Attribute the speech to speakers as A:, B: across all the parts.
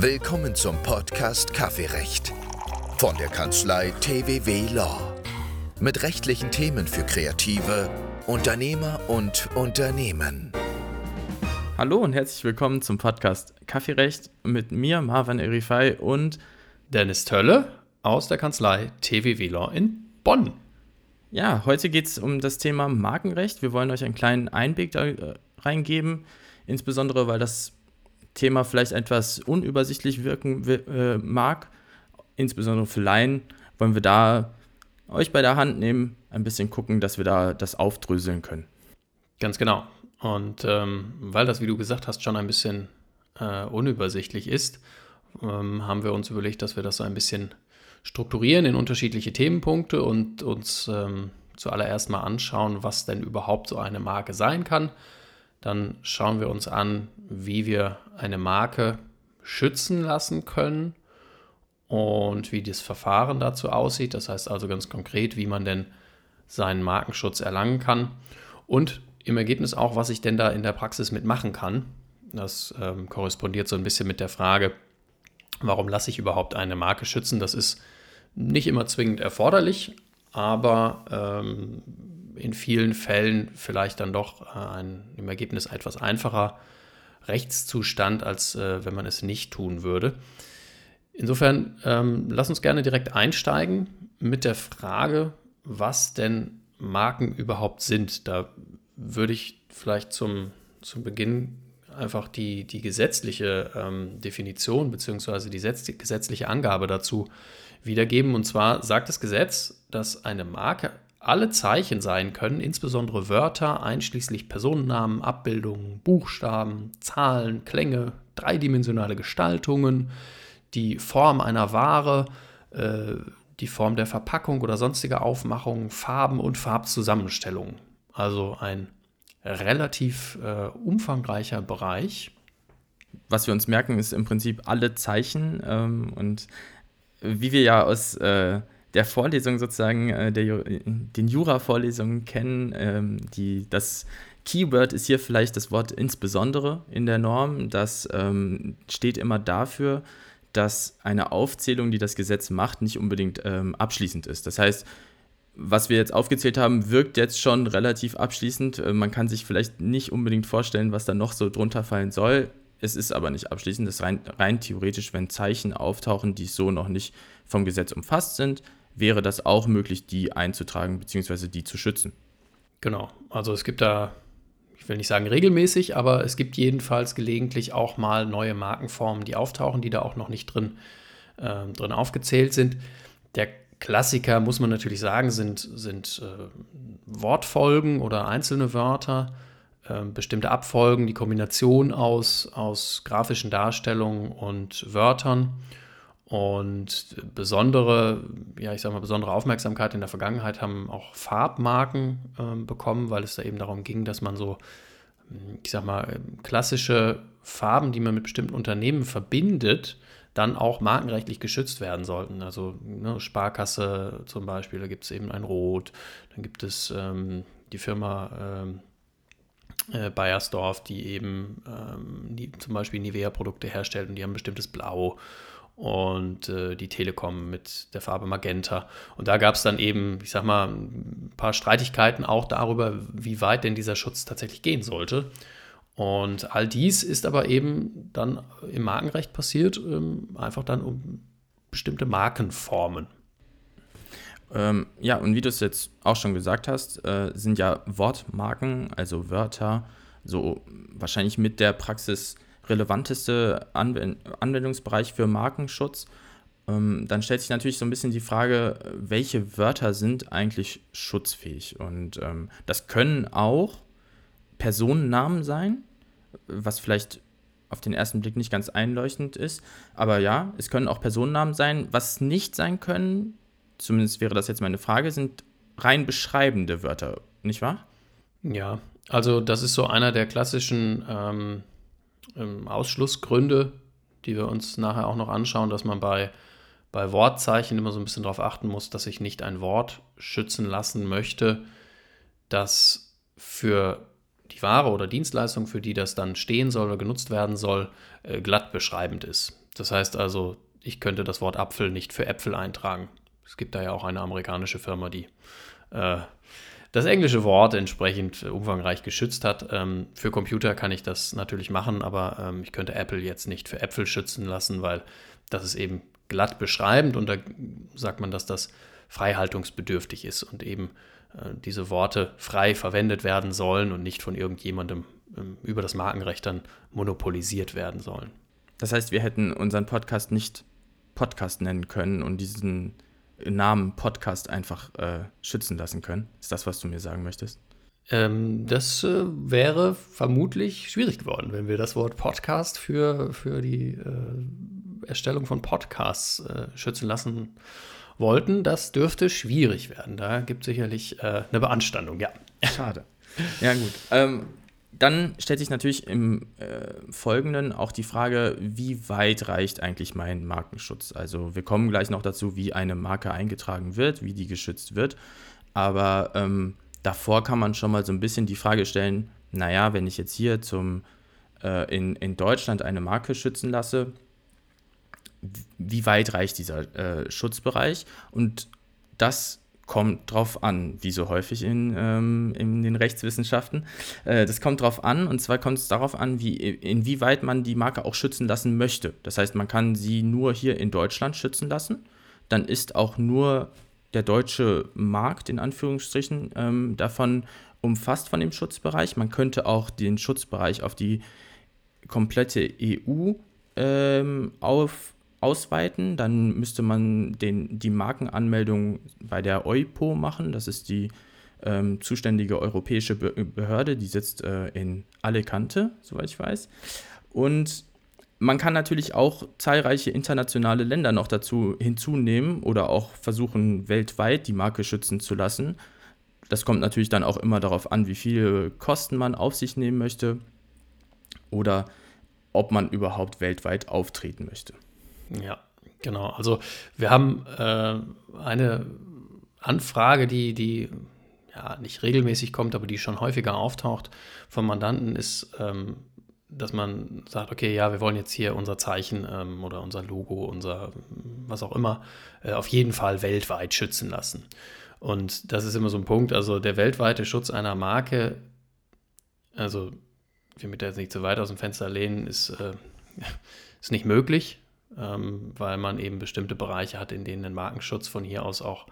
A: Willkommen zum Podcast Kaffeerecht von der Kanzlei TWW Law. Mit rechtlichen Themen für Kreative, Unternehmer und Unternehmen.
B: Hallo und herzlich willkommen zum Podcast Kaffeerecht mit mir, Marvin Erifai und
C: Dennis Tölle aus der Kanzlei TWW Law in Bonn.
B: Ja, heute geht es um das Thema Markenrecht. Wir wollen euch einen kleinen Einblick da äh, reingeben, insbesondere weil das Thema vielleicht etwas unübersichtlich wirken äh, mag. Insbesondere für Laien wollen wir da euch bei der Hand nehmen, ein bisschen gucken, dass wir da das aufdröseln können.
C: Ganz genau. Und ähm, weil das, wie du gesagt hast, schon ein bisschen äh, unübersichtlich ist, ähm, haben wir uns überlegt, dass wir das so ein bisschen strukturieren in unterschiedliche Themenpunkte und uns ähm, zuallererst mal anschauen, was denn überhaupt so eine Marke sein kann. Dann schauen wir uns an, wie wir eine Marke schützen lassen können und wie das Verfahren dazu aussieht. Das heißt also ganz konkret, wie man denn seinen Markenschutz erlangen kann und im Ergebnis auch, was ich denn da in der Praxis mitmachen kann. Das ähm, korrespondiert so ein bisschen mit der Frage, warum lasse ich überhaupt eine Marke schützen? Das ist nicht immer zwingend erforderlich, aber ähm, in vielen Fällen vielleicht dann doch äh, ein im Ergebnis etwas einfacher Rechtszustand, als äh, wenn man es nicht tun würde. Insofern ähm, lass uns gerne direkt einsteigen mit der Frage, was denn Marken überhaupt sind. Da würde ich vielleicht zum, zum Beginn einfach die, die gesetzliche ähm, Definition bzw. die gesetzliche Angabe dazu wiedergeben. Und zwar sagt das Gesetz, dass eine Marke alle Zeichen sein können, insbesondere Wörter, einschließlich Personennamen, Abbildungen, Buchstaben, Zahlen, Klänge, dreidimensionale Gestaltungen, die Form einer Ware, äh, die Form der Verpackung oder sonstige Aufmachung, Farben und Farbzusammenstellungen. Also ein relativ äh, umfangreicher Bereich.
B: Was wir uns merken, ist im Prinzip alle Zeichen ähm, und wie wir ja aus äh, der Vorlesung sozusagen, äh, der, den Jura-Vorlesungen kennen, ähm, die, das Keyword ist hier vielleicht das Wort insbesondere in der Norm. Das ähm, steht immer dafür, dass eine Aufzählung, die das Gesetz macht, nicht unbedingt ähm, abschließend ist. Das heißt, was wir jetzt aufgezählt haben, wirkt jetzt schon relativ abschließend. Äh, man kann sich vielleicht nicht unbedingt vorstellen, was da noch so drunter fallen soll. Es ist aber nicht abschließend. Es ist rein, rein theoretisch, wenn Zeichen auftauchen, die so noch nicht vom Gesetz umfasst sind, wäre das auch möglich, die einzutragen bzw. die zu schützen.
C: Genau. Also es gibt da, ich will nicht sagen regelmäßig, aber es gibt jedenfalls gelegentlich auch mal neue Markenformen, die auftauchen, die da auch noch nicht drin, äh, drin aufgezählt sind. Der Klassiker, muss man natürlich sagen, sind, sind äh, Wortfolgen oder einzelne Wörter, äh, bestimmte Abfolgen, die Kombination aus, aus grafischen Darstellungen und Wörtern. Und besondere, ja, ich sag mal, besondere Aufmerksamkeit in der Vergangenheit haben auch Farbmarken äh, bekommen, weil es da eben darum ging, dass man so, ich sag mal, klassische Farben, die man mit bestimmten Unternehmen verbindet, dann auch markenrechtlich geschützt werden sollten. Also ne, Sparkasse zum Beispiel, da gibt es eben ein Rot, dann gibt es ähm, die Firma ähm, äh, Bayersdorf, die eben ähm, die, zum Beispiel Nivea-Produkte herstellt und die haben ein bestimmtes Blau und äh, die Telekom mit der Farbe Magenta. Und da gab es dann eben, ich sag mal, ein paar Streitigkeiten auch darüber, wie weit denn dieser Schutz tatsächlich gehen sollte. Und all dies ist aber eben dann im Markenrecht passiert, ähm, einfach dann um bestimmte Markenformen.
B: Ähm, ja, und wie du es jetzt auch schon gesagt hast, äh, sind ja Wortmarken, also Wörter, so wahrscheinlich mit der Praxis relevanteste Anwend Anwendungsbereich für Markenschutz. Ähm, dann stellt sich natürlich so ein bisschen die Frage, welche Wörter sind eigentlich schutzfähig? Und ähm, das können auch Personennamen sein, was vielleicht auf den ersten Blick nicht ganz einleuchtend ist. Aber ja, es können auch Personennamen sein. Was nicht sein können, zumindest wäre das jetzt meine Frage, sind rein beschreibende Wörter, nicht wahr?
C: Ja, also das ist so einer der klassischen ähm, ähm Ausschlussgründe, die wir uns nachher auch noch anschauen, dass man bei, bei Wortzeichen immer so ein bisschen darauf achten muss, dass ich nicht ein Wort schützen lassen möchte, das für die Ware oder Dienstleistung, für die das dann stehen soll oder genutzt werden soll, äh, glatt beschreibend ist. Das heißt also, ich könnte das Wort Apfel nicht für Äpfel eintragen. Es gibt da ja auch eine amerikanische Firma, die äh, das englische Wort entsprechend umfangreich geschützt hat. Ähm, für Computer kann ich das natürlich machen, aber ähm, ich könnte Apple jetzt nicht für Äpfel schützen lassen, weil das ist eben glatt beschreibend und da sagt man, dass das freihaltungsbedürftig ist und eben äh, diese Worte frei verwendet werden sollen und nicht von irgendjemandem ähm, über das Markenrecht dann monopolisiert werden sollen.
B: Das heißt, wir hätten unseren Podcast nicht Podcast nennen können und diesen Namen Podcast einfach äh, schützen lassen können. Ist das, was du mir sagen möchtest?
C: Ähm, das äh, wäre vermutlich schwierig geworden, wenn wir das Wort Podcast für, für die äh, Erstellung von Podcasts äh, schützen lassen wollten. Das dürfte schwierig werden. Da gibt es sicherlich äh, eine Beanstandung, ja.
B: Schade. Ja, gut. Ähm, dann stellt sich natürlich im äh, Folgenden auch die Frage, wie weit reicht eigentlich mein Markenschutz? Also wir kommen gleich noch dazu, wie eine Marke eingetragen wird, wie die geschützt wird. Aber ähm, davor kann man schon mal so ein bisschen die Frage stellen, naja, wenn ich jetzt hier zum, äh, in, in Deutschland eine Marke schützen lasse, wie weit reicht dieser äh, Schutzbereich? Und das kommt drauf an, wie so häufig in, ähm, in den Rechtswissenschaften. Äh, das kommt drauf an, und zwar kommt es darauf an, wie, inwieweit man die Marke auch schützen lassen möchte. Das heißt, man kann sie nur hier in Deutschland schützen lassen. Dann ist auch nur der deutsche Markt in Anführungsstrichen ähm, davon umfasst von dem Schutzbereich. Man könnte auch den Schutzbereich auf die komplette EU ähm, auf, ausweiten. Dann müsste man den, die Markenanmeldung bei der EUPO machen. Das ist die ähm, zuständige europäische Behörde, die sitzt äh, in Alicante, soweit ich weiß. Und man kann natürlich auch zahlreiche internationale Länder noch dazu hinzunehmen oder auch versuchen, weltweit die Marke schützen zu lassen. Das kommt natürlich dann auch immer darauf an, wie viele Kosten man auf sich nehmen möchte oder ob man überhaupt weltweit auftreten möchte.
C: Ja, genau. Also wir haben äh, eine Anfrage, die, die ja, nicht regelmäßig kommt, aber die schon häufiger auftaucht von Mandanten, ist, ähm, dass man sagt, okay, ja, wir wollen jetzt hier unser Zeichen ähm, oder unser Logo, unser was auch immer, äh, auf jeden Fall weltweit schützen lassen. Und das ist immer so ein Punkt, also der weltweite Schutz einer Marke, also will mich da jetzt nicht zu weit aus dem Fenster lehnen, ist, äh, ist nicht möglich ähm, weil man eben bestimmte Bereiche hat, in denen ein Markenschutz von hier aus auch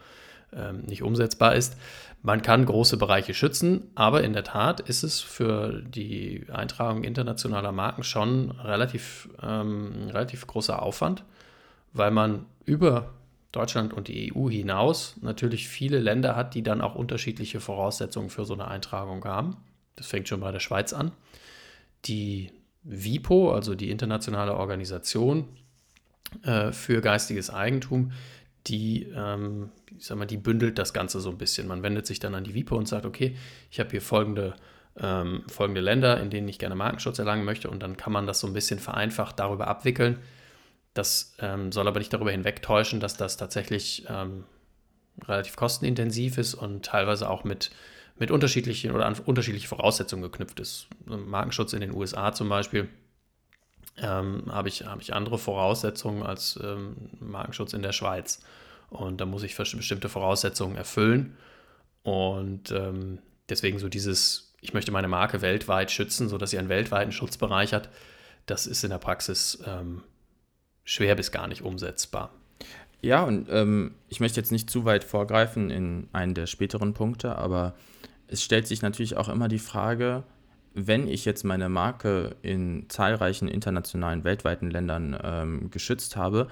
C: ähm, nicht umsetzbar ist. Man kann große Bereiche schützen, aber in der Tat ist es für die Eintragung internationaler Marken schon relativ, ähm, relativ großer Aufwand, weil man über Deutschland und die EU hinaus natürlich viele Länder hat, die dann auch unterschiedliche Voraussetzungen für so eine Eintragung haben. Das fängt schon bei der Schweiz an. Die WIPO, also die internationale Organisation äh, für geistiges Eigentum, die, ähm, ich sag mal, die bündelt das Ganze so ein bisschen. Man wendet sich dann an die WIPO und sagt, okay, ich habe hier folgende, ähm, folgende Länder, in denen ich gerne Markenschutz erlangen möchte und dann kann man das so ein bisschen vereinfacht darüber abwickeln. Das ähm, soll aber nicht darüber hinwegtäuschen, dass das tatsächlich ähm, relativ kostenintensiv ist und teilweise auch mit, mit unterschiedlichen oder an unterschiedliche Voraussetzungen geknüpft ist. Markenschutz in den USA zum Beispiel ähm, habe ich, hab ich andere Voraussetzungen als ähm, Markenschutz in der Schweiz. Und da muss ich bestimmte Voraussetzungen erfüllen. Und ähm, deswegen so dieses, ich möchte meine Marke weltweit schützen, sodass sie einen weltweiten Schutzbereich hat, das ist in der Praxis ähm, schwer bis gar nicht umsetzbar.
B: Ja, und ähm, ich möchte jetzt nicht zu weit vorgreifen in einen der späteren Punkte, aber es stellt sich natürlich auch immer die Frage, wenn ich jetzt meine Marke in zahlreichen internationalen, weltweiten Ländern ähm, geschützt habe,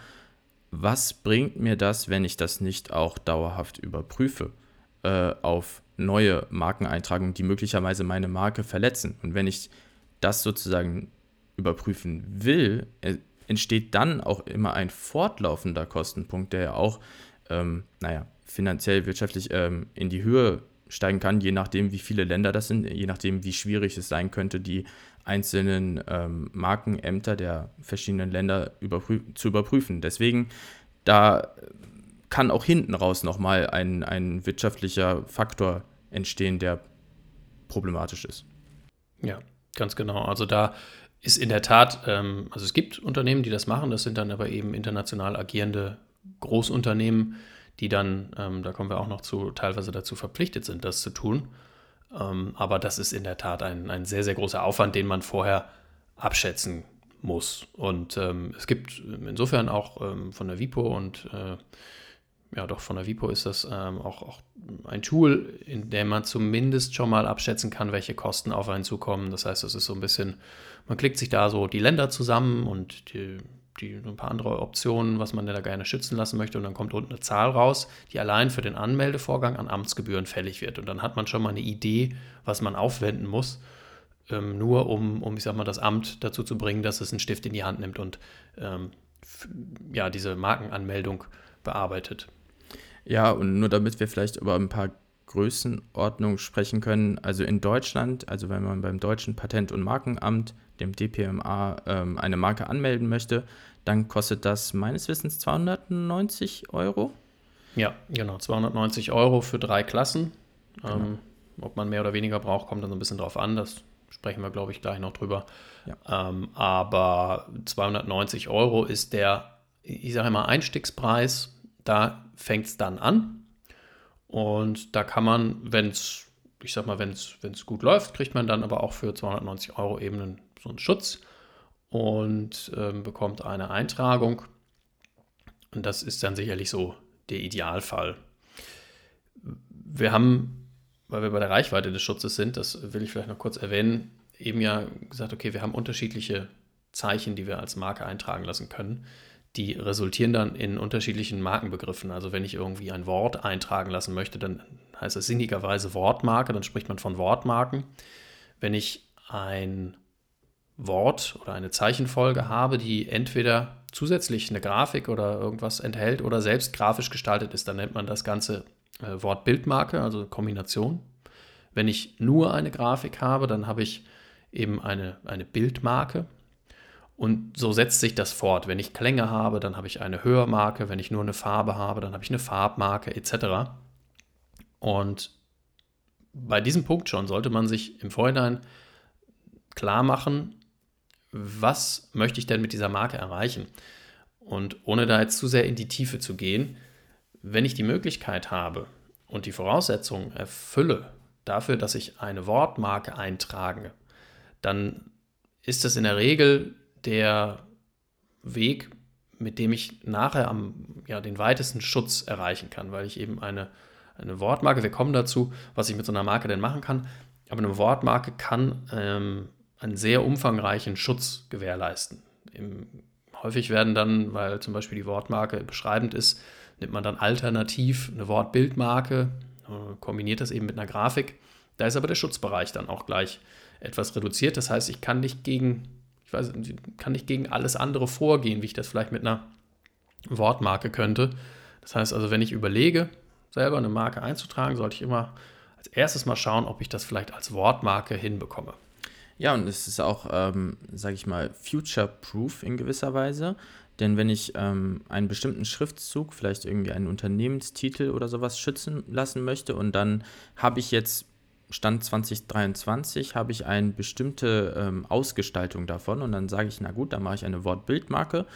B: was bringt mir das, wenn ich das nicht auch dauerhaft überprüfe äh, auf neue Markeneintragungen, die möglicherweise meine Marke verletzen? Und wenn ich das sozusagen überprüfen will, äh, entsteht dann auch immer ein fortlaufender Kostenpunkt, der ja auch, ähm, naja, finanziell, wirtschaftlich ähm, in die Höhe steigen kann, je nachdem, wie viele Länder das sind, je nachdem, wie schwierig es sein könnte, die einzelnen ähm, Markenämter der verschiedenen Länder überprüf zu überprüfen. Deswegen, da kann auch hinten raus nochmal ein, ein wirtschaftlicher Faktor entstehen, der problematisch ist.
C: Ja, ganz genau. Also da ist in der Tat, ähm, also es gibt Unternehmen, die das machen, das sind dann aber eben international agierende Großunternehmen, die dann, ähm, da kommen wir auch noch zu, teilweise dazu verpflichtet sind, das zu tun. Ähm, aber das ist in der Tat ein, ein sehr, sehr großer Aufwand, den man vorher abschätzen muss. Und ähm, es gibt insofern auch ähm, von der WIPO und äh, ja, doch von der WIPO ist das ähm, auch, auch ein Tool, in dem man zumindest schon mal abschätzen kann, welche Kosten auf einen zukommen. Das heißt, es ist so ein bisschen, man klickt sich da so die Länder zusammen und die, die, ein paar andere Optionen, was man da gerne schützen lassen möchte. Und dann kommt unten eine Zahl raus, die allein für den Anmeldevorgang an Amtsgebühren fällig wird. Und dann hat man schon mal eine Idee, was man aufwenden muss, ähm, nur um, um, ich sag mal, das Amt dazu zu bringen, dass es einen Stift in die Hand nimmt und ähm, ja, diese Markenanmeldung bearbeitet.
B: Ja, und nur damit wir vielleicht über ein paar Größenordnungen sprechen können. Also in Deutschland, also wenn man beim deutschen Patent- und Markenamt, dem DPMA, ähm, eine Marke anmelden möchte, dann kostet das meines Wissens 290 Euro.
C: Ja, genau, 290 Euro für drei Klassen. Genau. Ähm, ob man mehr oder weniger braucht, kommt dann so ein bisschen drauf an. Das sprechen wir, glaube ich, gleich noch drüber. Ja. Ähm, aber 290 Euro ist der, ich sage immer, Einstiegspreis da fängt es dann an. Und da kann man, wenn es, ich sag mal, wenn es gut läuft, kriegt man dann aber auch für 290 Euro eben einen, so einen Schutz und ähm, bekommt eine Eintragung. Und das ist dann sicherlich so der Idealfall. Wir haben, weil wir bei der Reichweite des Schutzes sind, das will ich vielleicht noch kurz erwähnen, eben ja gesagt, okay, wir haben unterschiedliche Zeichen, die wir als Marke eintragen lassen können die resultieren dann in unterschiedlichen Markenbegriffen. Also wenn ich irgendwie ein Wort eintragen lassen möchte, dann heißt das sinnigerweise Wortmarke, dann spricht man von Wortmarken. Wenn ich ein Wort oder eine Zeichenfolge habe, die entweder zusätzlich eine Grafik oder irgendwas enthält oder selbst grafisch gestaltet ist, dann nennt man das Ganze äh, Wortbildmarke, also Kombination. Wenn ich nur eine Grafik habe, dann habe ich eben eine, eine Bildmarke. Und so setzt sich das fort. Wenn ich Klänge habe, dann habe ich eine Hörmarke. Wenn ich nur eine Farbe habe, dann habe ich eine Farbmarke etc. Und bei diesem Punkt schon sollte man sich im Vorhinein klar machen, was möchte ich denn mit dieser Marke erreichen? Und ohne da jetzt zu sehr in die Tiefe zu gehen, wenn ich die Möglichkeit habe und die Voraussetzungen erfülle dafür, dass ich eine Wortmarke eintrage, dann ist das in der Regel der Weg, mit dem ich nachher am, ja, den weitesten Schutz erreichen kann, weil ich eben eine, eine Wortmarke, wir kommen dazu, was ich mit so einer Marke denn machen kann, aber eine Wortmarke kann ähm, einen sehr umfangreichen Schutz gewährleisten. Im, häufig werden dann, weil zum Beispiel die Wortmarke beschreibend ist, nimmt man dann alternativ eine Wortbildmarke, äh, kombiniert das eben mit einer Grafik. Da ist aber der Schutzbereich dann auch gleich etwas reduziert. Das heißt, ich kann nicht gegen weiß, kann nicht gegen alles andere vorgehen, wie ich das vielleicht mit einer Wortmarke könnte. Das heißt also, wenn ich überlege, selber eine Marke einzutragen, sollte ich immer als erstes mal schauen, ob ich das vielleicht als Wortmarke hinbekomme.
B: Ja, und es ist auch, ähm, sage ich mal, future-proof in gewisser Weise. Denn wenn ich ähm, einen bestimmten Schriftzug, vielleicht irgendwie einen Unternehmenstitel oder sowas schützen lassen möchte und dann habe ich jetzt Stand 2023 habe ich eine bestimmte ähm, Ausgestaltung davon und dann sage ich, na gut, dann mache ich eine Wortbildmarke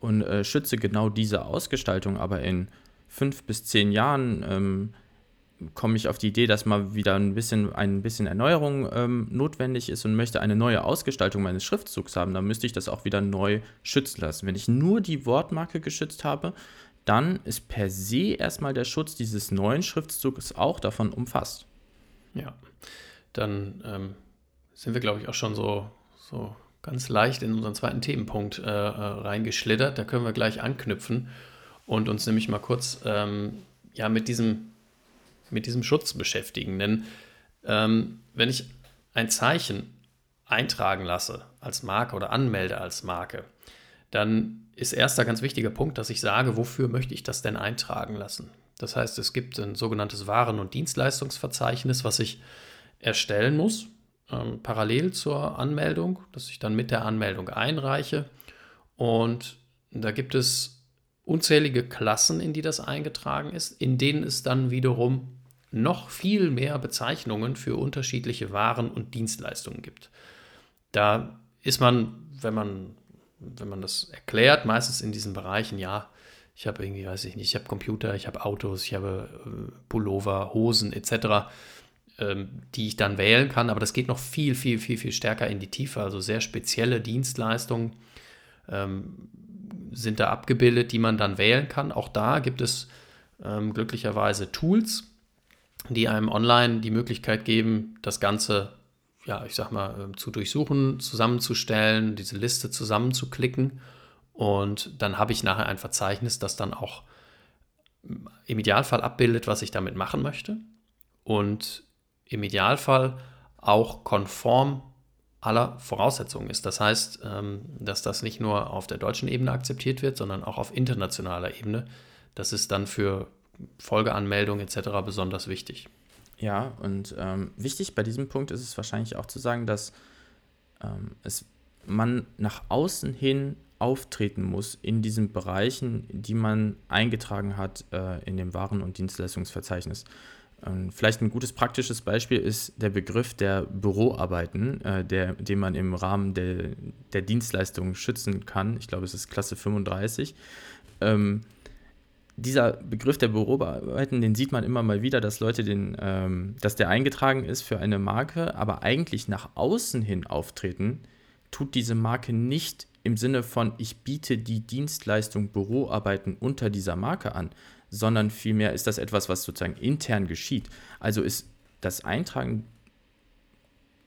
B: und äh, schütze genau diese Ausgestaltung, aber in fünf bis zehn Jahren ähm, komme ich auf die Idee, dass mal wieder ein bisschen, ein bisschen Erneuerung ähm, notwendig ist und möchte eine neue Ausgestaltung meines Schriftzugs haben, dann müsste ich das auch wieder neu schützen lassen. Wenn ich nur die Wortmarke geschützt habe, dann ist per se erstmal der Schutz dieses neuen Schriftzugs auch davon umfasst.
C: Ja, dann ähm, sind wir, glaube ich, auch schon so, so ganz leicht in unseren zweiten Themenpunkt äh, äh, reingeschlittert. Da können wir gleich anknüpfen und uns nämlich mal kurz ähm, ja, mit, diesem, mit diesem Schutz beschäftigen. Denn ähm, wenn ich ein Zeichen eintragen lasse als Marke oder anmelde als Marke, dann ist erster ganz wichtiger Punkt, dass ich sage, wofür möchte ich das denn eintragen lassen? Das heißt, es gibt ein sogenanntes Waren- und Dienstleistungsverzeichnis, was ich erstellen muss, ähm, parallel zur Anmeldung, das ich dann mit der Anmeldung einreiche. Und da gibt es unzählige Klassen, in die das eingetragen ist, in denen es dann wiederum noch viel mehr Bezeichnungen für unterschiedliche Waren und Dienstleistungen gibt. Da ist man, wenn man, wenn man das erklärt, meistens in diesen Bereichen, ja, ich habe irgendwie, weiß ich nicht, ich habe Computer, ich habe Autos, ich habe äh, Pullover, Hosen etc., ähm, die ich dann wählen kann. Aber das geht noch viel, viel, viel, viel stärker in die Tiefe. Also sehr spezielle Dienstleistungen ähm, sind da abgebildet, die man dann wählen kann. Auch da gibt es ähm, glücklicherweise Tools, die einem online die Möglichkeit geben, das Ganze, ja, ich sag mal, ähm, zu durchsuchen, zusammenzustellen, diese Liste zusammenzuklicken. Und dann habe ich nachher ein Verzeichnis, das dann auch im Idealfall abbildet, was ich damit machen möchte. Und im Idealfall auch konform aller Voraussetzungen ist. Das heißt, ähm, dass das nicht nur auf der deutschen Ebene akzeptiert wird, sondern auch auf internationaler Ebene. Das ist dann für Folgeanmeldungen etc. besonders wichtig.
B: Ja, und ähm, wichtig bei diesem Punkt ist es wahrscheinlich auch zu sagen, dass ähm, es, man nach außen hin auftreten muss in diesen Bereichen, die man eingetragen hat äh, in dem Waren- und Dienstleistungsverzeichnis. Ähm, vielleicht ein gutes praktisches Beispiel ist der Begriff der Büroarbeiten, äh, der, den man im Rahmen der, der Dienstleistung schützen kann. Ich glaube, es ist Klasse 35. Ähm, dieser Begriff der Büroarbeiten, den sieht man immer mal wieder, dass Leute den, ähm, dass der eingetragen ist für eine Marke, aber eigentlich nach außen hin auftreten, tut diese Marke nicht im Sinne von, ich biete die Dienstleistung Büroarbeiten unter dieser Marke an, sondern vielmehr ist das etwas, was sozusagen intern geschieht. Also ist das Eintragen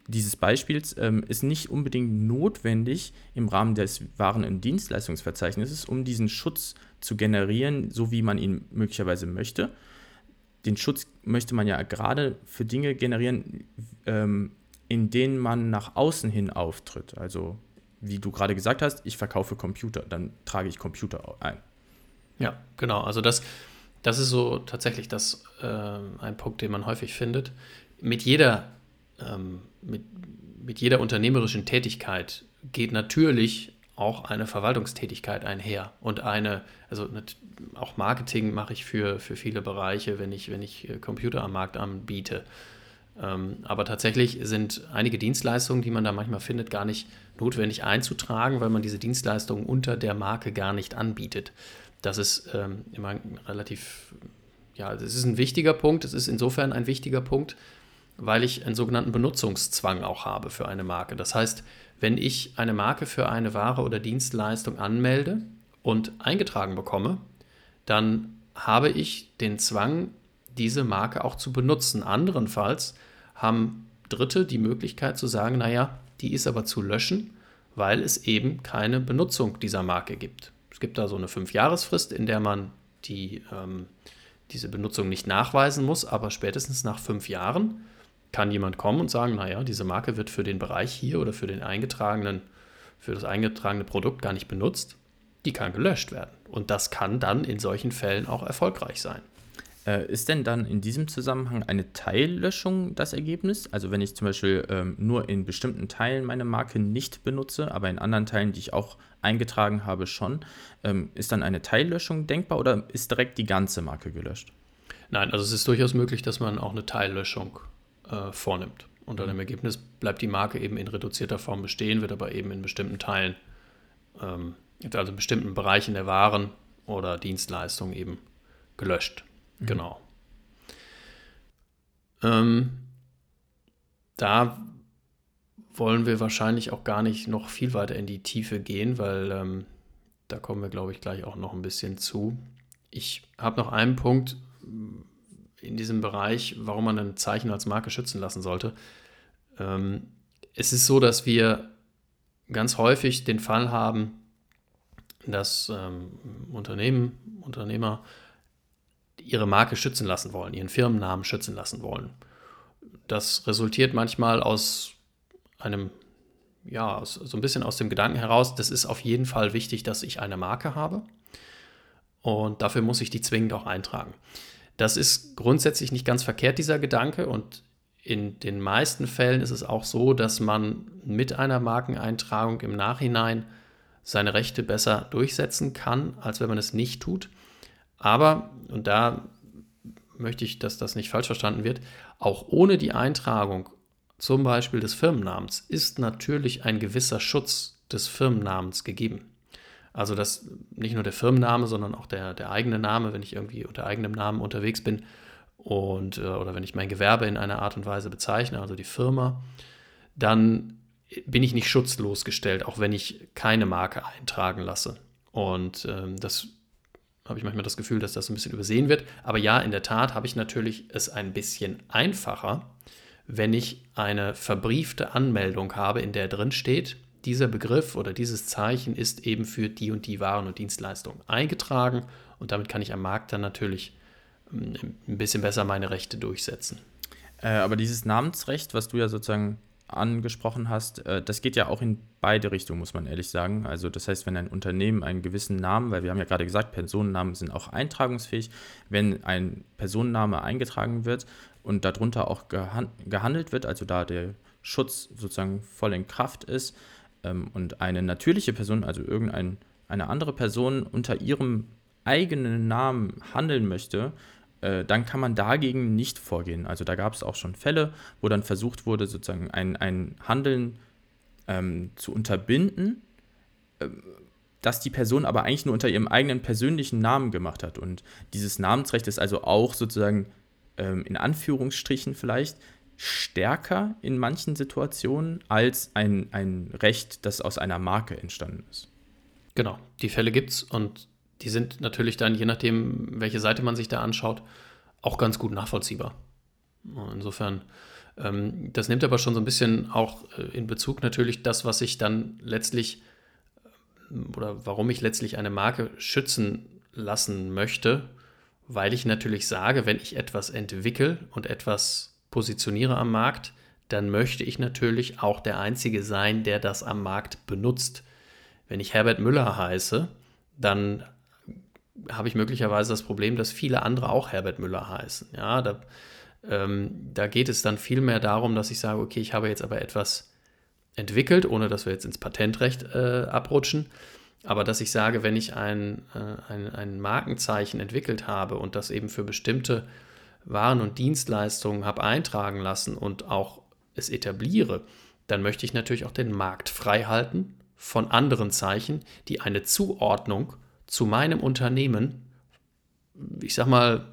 B: dieses Beispiels ähm, ist nicht unbedingt notwendig im Rahmen des Waren- und Dienstleistungsverzeichnisses, um diesen Schutz zu generieren, so wie man ihn möglicherweise möchte. Den Schutz möchte man ja gerade für Dinge generieren, ähm, in denen man nach außen hin auftritt. Also wie du gerade gesagt hast, ich verkaufe Computer, dann trage ich Computer ein.
C: Ja, genau. Also das, das ist so tatsächlich das, äh, ein Punkt, den man häufig findet. Mit jeder, ähm, mit, mit jeder unternehmerischen Tätigkeit geht natürlich auch eine Verwaltungstätigkeit einher und eine, also auch Marketing mache ich für, für viele Bereiche, wenn ich, wenn ich äh, Computer am Markt anbiete. Ähm, aber tatsächlich sind einige Dienstleistungen, die man da manchmal findet, gar nicht notwendig einzutragen, weil man diese Dienstleistungen unter der Marke gar nicht anbietet. Das ist ähm, immer relativ, ja, das ist ein wichtiger Punkt. Es ist insofern ein wichtiger Punkt, weil ich einen sogenannten Benutzungszwang auch habe für eine Marke. Das heißt, wenn ich eine Marke für eine Ware oder Dienstleistung anmelde und eingetragen bekomme, dann habe ich den Zwang, diese Marke auch zu benutzen. Anderenfalls haben Dritte die Möglichkeit zu sagen, naja, die ist aber zu löschen, weil es eben keine Benutzung dieser Marke gibt. Es gibt da so eine Fünfjahresfrist, in der man die, ähm, diese Benutzung nicht nachweisen muss, aber spätestens nach fünf Jahren kann jemand kommen und sagen, naja, diese Marke wird für den Bereich hier oder für den eingetragenen, für das eingetragene Produkt gar nicht benutzt. Die kann gelöscht werden. Und das kann dann in solchen Fällen auch erfolgreich sein.
B: Äh, ist denn dann in diesem Zusammenhang eine Teillöschung das Ergebnis? Also wenn ich zum Beispiel ähm, nur in bestimmten Teilen meine Marke nicht benutze, aber in anderen Teilen, die ich auch eingetragen habe, schon, ähm, ist dann eine Teillöschung denkbar oder ist direkt die ganze Marke gelöscht?
C: Nein, also es ist durchaus möglich, dass man auch eine Teillöschung äh, vornimmt. Unter dem Ergebnis bleibt die Marke eben in reduzierter Form bestehen, wird aber eben in bestimmten Teilen, ähm, also in bestimmten Bereichen der Waren oder Dienstleistungen eben gelöscht. Mhm. Genau. Ähm, da wollen wir wahrscheinlich auch gar nicht noch viel weiter in die Tiefe gehen, weil ähm, da kommen wir, glaube ich, gleich auch noch ein bisschen zu. Ich habe noch einen Punkt äh, in diesem Bereich, warum man ein Zeichen als Marke schützen lassen sollte. Ähm, es ist so, dass wir ganz häufig den Fall haben, dass ähm, Unternehmen, Unternehmer ihre Marke schützen lassen wollen, ihren Firmennamen schützen lassen wollen. Das resultiert manchmal aus einem, ja, aus, so ein bisschen aus dem Gedanken heraus, das ist auf jeden Fall wichtig, dass ich eine Marke habe. Und dafür muss ich die zwingend auch eintragen. Das ist grundsätzlich nicht ganz verkehrt, dieser Gedanke. Und in den meisten Fällen ist es auch so, dass man mit einer Markeneintragung im Nachhinein seine Rechte besser durchsetzen kann, als wenn man es nicht tut. Aber, und da möchte ich, dass das nicht falsch verstanden wird, auch ohne die Eintragung zum Beispiel des Firmennamens, ist natürlich ein gewisser Schutz des Firmennamens gegeben. Also dass nicht nur der Firmenname, sondern auch der, der eigene Name, wenn ich irgendwie unter eigenem Namen unterwegs bin und äh, oder wenn ich mein Gewerbe in einer Art und Weise bezeichne, also die Firma, dann bin ich nicht schutzlos gestellt, auch wenn ich keine Marke eintragen lasse. Und ähm, das habe ich manchmal das Gefühl, dass das ein bisschen übersehen wird. Aber ja, in der Tat habe ich natürlich es ein bisschen einfacher, wenn ich eine verbriefte Anmeldung habe, in der drin steht, dieser Begriff oder dieses Zeichen ist eben für die und die Waren und Dienstleistungen eingetragen und damit kann ich am Markt dann natürlich ähm, ein bisschen besser meine Rechte durchsetzen.
B: Äh, aber dieses Namensrecht, was du ja sozusagen angesprochen hast, äh, das geht ja auch in beide Richtungen, muss man ehrlich sagen. Also das heißt, wenn ein Unternehmen einen gewissen Namen, weil wir haben ja gerade gesagt, Personennamen sind auch eintragungsfähig, wenn ein Personenname eingetragen wird und darunter auch gehandelt wird, also da der Schutz sozusagen voll in Kraft ist ähm, und eine natürliche Person, also irgendeine andere Person unter ihrem eigenen Namen handeln möchte, äh, dann kann man dagegen nicht vorgehen. Also da gab es auch schon Fälle, wo dann versucht wurde, sozusagen ein, ein Handeln ähm, zu unterbinden, äh, das die Person aber eigentlich nur unter ihrem eigenen persönlichen Namen gemacht hat. Und dieses Namensrecht ist also auch sozusagen ähm, in Anführungsstrichen vielleicht stärker in manchen Situationen als ein, ein Recht, das aus einer Marke entstanden ist.
C: Genau, die Fälle gibt es und die sind natürlich dann, je nachdem, welche Seite man sich da anschaut, auch ganz gut nachvollziehbar. Insofern, ähm, das nimmt aber schon so ein bisschen auch äh, in Bezug natürlich das, was ich dann letztlich äh, oder warum ich letztlich eine Marke schützen lassen möchte, weil ich natürlich sage, wenn ich etwas entwickle und etwas positioniere am Markt, dann möchte ich natürlich auch der Einzige sein, der das am Markt benutzt. Wenn ich Herbert Müller heiße, dann habe ich möglicherweise das Problem, dass viele andere auch Herbert Müller heißen. Ja, da, ähm, da geht es dann vielmehr darum, dass ich sage, okay, ich habe jetzt aber etwas entwickelt, ohne dass wir jetzt ins Patentrecht äh, abrutschen, aber dass ich sage, wenn ich ein, äh, ein, ein Markenzeichen entwickelt habe und das eben für bestimmte Waren und Dienstleistungen habe eintragen lassen und auch es etabliere, dann möchte ich natürlich auch den Markt frei halten von anderen Zeichen, die eine Zuordnung zu meinem Unternehmen, ich sag mal,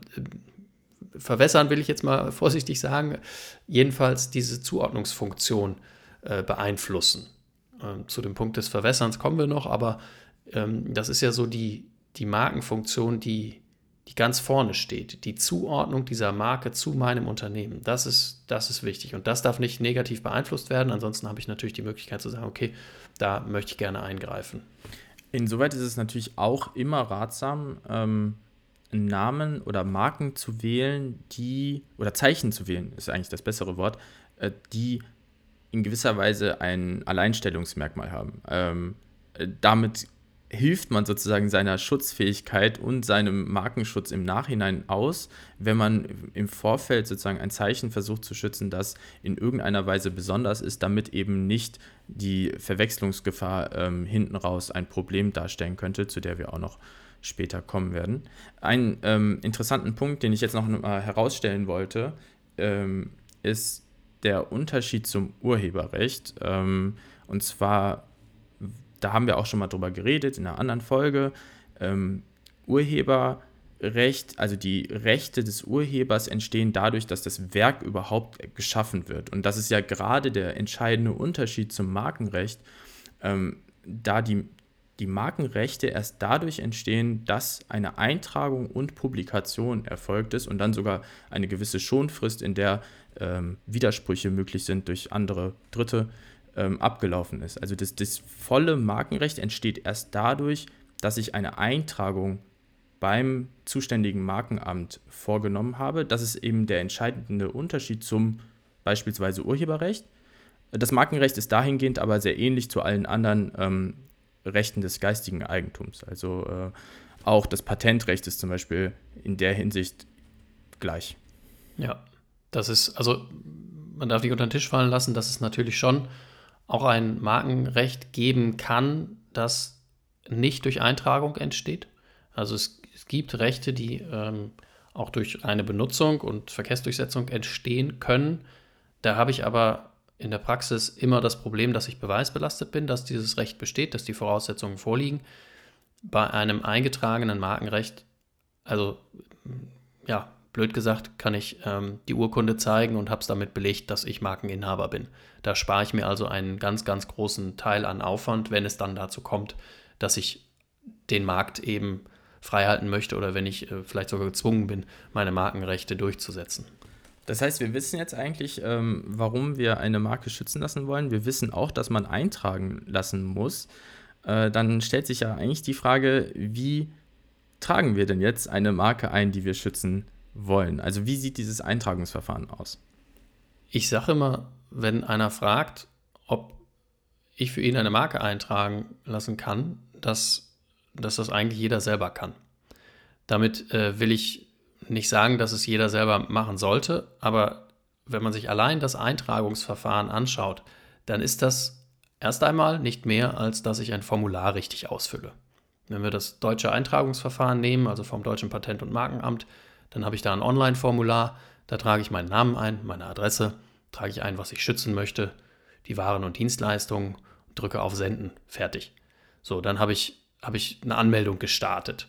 C: verwässern will ich jetzt mal vorsichtig sagen, jedenfalls diese Zuordnungsfunktion äh, beeinflussen. Ähm, zu dem Punkt des Verwässerns kommen wir noch, aber ähm, das ist ja so die, die Markenfunktion, die, die ganz vorne steht. Die Zuordnung dieser Marke zu meinem Unternehmen. Das ist, das ist wichtig. Und das darf nicht negativ beeinflusst werden. Ansonsten habe ich natürlich die Möglichkeit zu sagen, okay, da möchte ich gerne eingreifen.
B: Insoweit ist es natürlich auch immer ratsam, ähm, Namen oder Marken zu wählen, die, oder Zeichen zu wählen, ist eigentlich das bessere Wort, äh, die in gewisser Weise ein Alleinstellungsmerkmal haben. Ähm, äh, damit hilft man sozusagen seiner Schutzfähigkeit und seinem Markenschutz im Nachhinein aus, wenn man im Vorfeld sozusagen ein Zeichen versucht zu schützen, das in irgendeiner Weise besonders ist, damit eben nicht die Verwechslungsgefahr ähm, hinten raus ein Problem darstellen könnte, zu der wir auch noch später kommen werden. Einen ähm, interessanten Punkt, den ich jetzt noch mal herausstellen wollte, ähm, ist der Unterschied zum Urheberrecht. Ähm, und zwar da haben wir auch schon mal drüber geredet in einer anderen Folge. Ähm, Urheberrecht, also die Rechte des Urhebers entstehen dadurch, dass das Werk überhaupt geschaffen wird. Und das ist ja gerade der entscheidende Unterschied zum Markenrecht, ähm, da die, die Markenrechte erst dadurch entstehen, dass eine Eintragung und Publikation erfolgt ist und dann sogar eine gewisse Schonfrist, in der ähm, Widersprüche möglich sind durch andere Dritte, ähm, abgelaufen ist. Also das, das volle Markenrecht entsteht erst dadurch, dass ich eine Eintragung beim zuständigen Markenamt vorgenommen habe. Das ist eben der entscheidende Unterschied zum beispielsweise Urheberrecht. Das Markenrecht ist dahingehend aber sehr ähnlich zu allen anderen ähm, Rechten des geistigen Eigentums. Also äh, auch das Patentrecht ist zum Beispiel in der Hinsicht gleich.
C: Ja, das ist, also man darf nicht unter den Tisch fallen lassen, dass es natürlich schon auch ein Markenrecht geben kann, das nicht durch Eintragung entsteht. Also es, es gibt Rechte, die ähm, auch durch eine Benutzung und Verkehrsdurchsetzung entstehen können. Da habe ich aber in der Praxis immer das Problem, dass ich beweisbelastet bin, dass dieses Recht besteht, dass die Voraussetzungen vorliegen. Bei einem eingetragenen Markenrecht, also ja, blöd gesagt, kann ich ähm, die Urkunde zeigen und habe es damit belegt, dass ich Markeninhaber bin. Da spare ich mir also einen ganz, ganz großen Teil an Aufwand, wenn es dann dazu kommt, dass ich den Markt eben freihalten möchte oder wenn ich äh, vielleicht sogar gezwungen bin, meine Markenrechte durchzusetzen.
B: Das heißt, wir wissen jetzt eigentlich, ähm, warum wir eine Marke schützen lassen wollen. Wir wissen auch, dass man eintragen lassen muss. Äh, dann stellt sich ja eigentlich die Frage, wie tragen wir denn jetzt eine Marke ein, die wir schützen wollen? Also wie sieht dieses Eintragungsverfahren aus?
C: Ich sage immer, wenn einer fragt, ob ich für ihn eine Marke eintragen lassen kann, dass, dass das eigentlich jeder selber kann. Damit äh, will ich nicht sagen, dass es jeder selber machen sollte, aber wenn man sich allein das Eintragungsverfahren anschaut, dann ist das erst einmal nicht mehr, als dass ich ein Formular richtig ausfülle. Wenn wir das deutsche Eintragungsverfahren nehmen, also vom Deutschen Patent- und Markenamt, dann habe ich da ein Online-Formular, da trage ich meinen Namen ein, meine Adresse, trage ich ein, was ich schützen möchte, die Waren und Dienstleistungen, drücke auf Senden, fertig. So, dann habe ich, habe ich eine Anmeldung gestartet.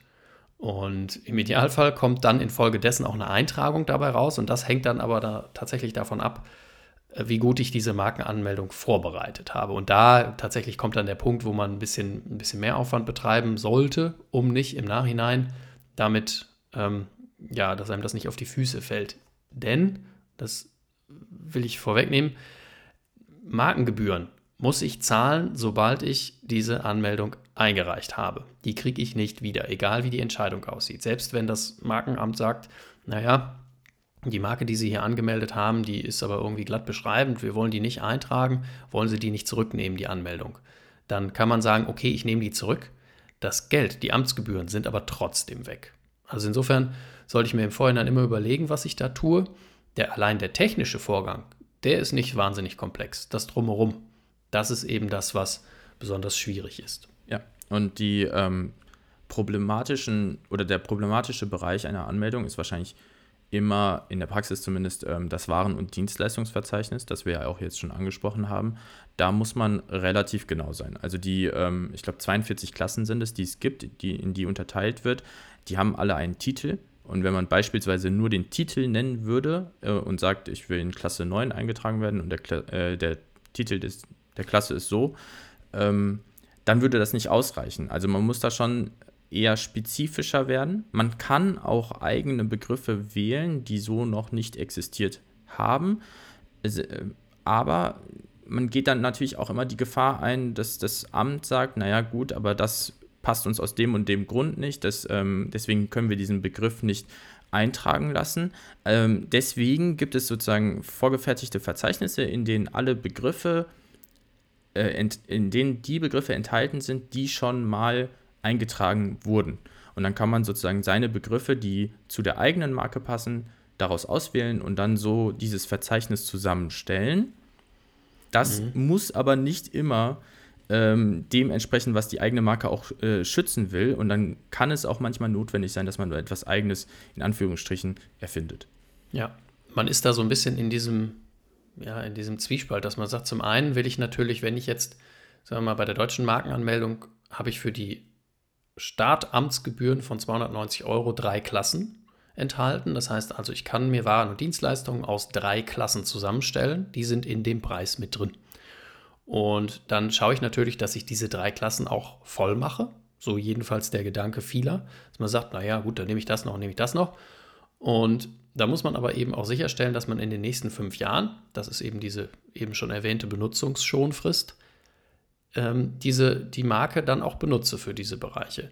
C: Und im Idealfall kommt dann infolgedessen auch eine Eintragung dabei raus und das hängt dann aber da tatsächlich davon ab, äh, wie gut ich diese Markenanmeldung vorbereitet habe. Und da tatsächlich kommt dann der Punkt, wo man ein bisschen, ein bisschen mehr Aufwand betreiben sollte, um nicht im Nachhinein damit, ähm, ja, dass einem das nicht auf die Füße fällt. Denn, das will ich vorwegnehmen, Markengebühren muss ich zahlen, sobald ich diese Anmeldung eingereicht habe. Die kriege ich nicht wieder, egal wie die Entscheidung aussieht. Selbst wenn das Markenamt sagt, naja, die Marke, die Sie hier angemeldet haben, die ist aber irgendwie glatt beschreibend, wir wollen die nicht eintragen, wollen Sie die nicht zurücknehmen, die Anmeldung. Dann kann man sagen, okay, ich nehme die zurück. Das Geld, die Amtsgebühren sind aber trotzdem weg. Also insofern sollte ich mir im Vorhinein immer überlegen, was ich da tue. Der allein der technische Vorgang, der ist nicht wahnsinnig komplex. Das drumherum, das ist eben das, was besonders schwierig ist.
B: Ja, und die ähm, problematischen oder der problematische Bereich einer Anmeldung ist wahrscheinlich immer in der Praxis zumindest ähm, das Waren- und Dienstleistungsverzeichnis, das wir ja auch jetzt schon angesprochen haben. Da muss man relativ genau sein. Also die, ähm, ich glaube, 42 Klassen sind es, die es gibt, die, in die unterteilt wird. Die haben alle einen Titel. Und wenn man beispielsweise nur den Titel nennen würde äh, und sagt, ich will in Klasse 9 eingetragen werden und der, äh, der Titel des, der Klasse ist so, ähm, dann würde das nicht ausreichen. Also man muss da schon eher spezifischer werden. Man kann auch eigene Begriffe wählen, die so noch nicht existiert haben. Äh, aber man geht dann natürlich auch immer die Gefahr ein, dass das Amt sagt, naja gut, aber das passt uns aus dem und dem Grund nicht. Das, ähm, deswegen können wir diesen Begriff nicht eintragen lassen. Ähm, deswegen gibt es sozusagen vorgefertigte Verzeichnisse, in denen alle Begriffe äh, in denen die Begriffe enthalten sind, die schon mal eingetragen wurden. Und dann kann man sozusagen seine Begriffe, die zu der eigenen Marke passen, daraus auswählen und dann so dieses Verzeichnis zusammenstellen. Das mhm. muss aber nicht immer ähm, dem entsprechen, was die eigene Marke auch äh, schützen will. Und dann kann es auch manchmal notwendig sein, dass man etwas Eigenes in Anführungsstrichen erfindet.
C: Ja, man ist da so ein bisschen in diesem ja, in diesem Zwiespalt, dass man sagt, zum einen will ich natürlich, wenn ich jetzt, sagen wir mal, bei der deutschen Markenanmeldung habe ich für die Startamtsgebühren von 290 Euro drei Klassen enthalten. Das heißt also, ich kann mir Waren und Dienstleistungen aus drei Klassen zusammenstellen. Die sind in dem Preis mit drin. Und dann schaue ich natürlich, dass ich diese drei Klassen auch voll mache. So jedenfalls der Gedanke vieler, dass man sagt, naja, gut, dann nehme ich das noch, nehme ich das noch. Und da muss man aber eben auch sicherstellen, dass man in den nächsten fünf Jahren, das ist eben diese eben schon erwähnte Benutzungsschonfrist, ähm, diese, die Marke dann auch benutze für diese Bereiche.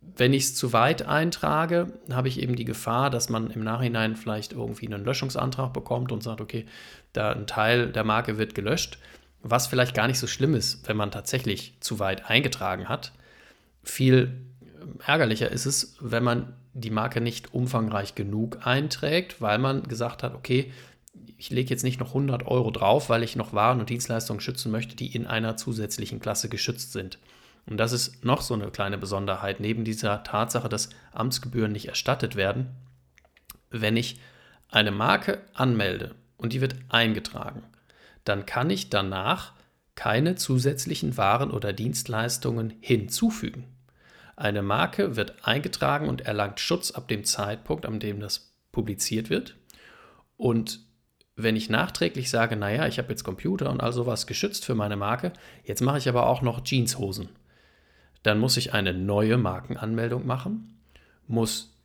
C: Wenn ich es zu weit eintrage, habe ich eben die Gefahr, dass man im Nachhinein vielleicht irgendwie einen Löschungsantrag bekommt und sagt, okay, da ein Teil der Marke wird gelöscht, was vielleicht gar nicht so schlimm ist, wenn man tatsächlich zu weit eingetragen hat. Viel ärgerlicher ist es, wenn man die Marke nicht umfangreich genug einträgt, weil man gesagt hat, okay, ich lege jetzt nicht noch 100 Euro drauf, weil ich noch Waren und Dienstleistungen schützen möchte, die in einer zusätzlichen Klasse geschützt sind. Und das ist noch so eine kleine Besonderheit, neben dieser Tatsache, dass Amtsgebühren nicht erstattet werden. Wenn ich eine Marke anmelde und die wird eingetragen, dann kann ich danach keine zusätzlichen Waren oder Dienstleistungen hinzufügen. Eine Marke wird eingetragen und erlangt Schutz ab dem Zeitpunkt, an dem das publiziert wird. Und wenn ich nachträglich sage, naja, ich habe jetzt Computer und all sowas geschützt für meine Marke, jetzt mache ich aber auch noch Jeanshosen, dann muss ich eine neue Markenanmeldung machen, muss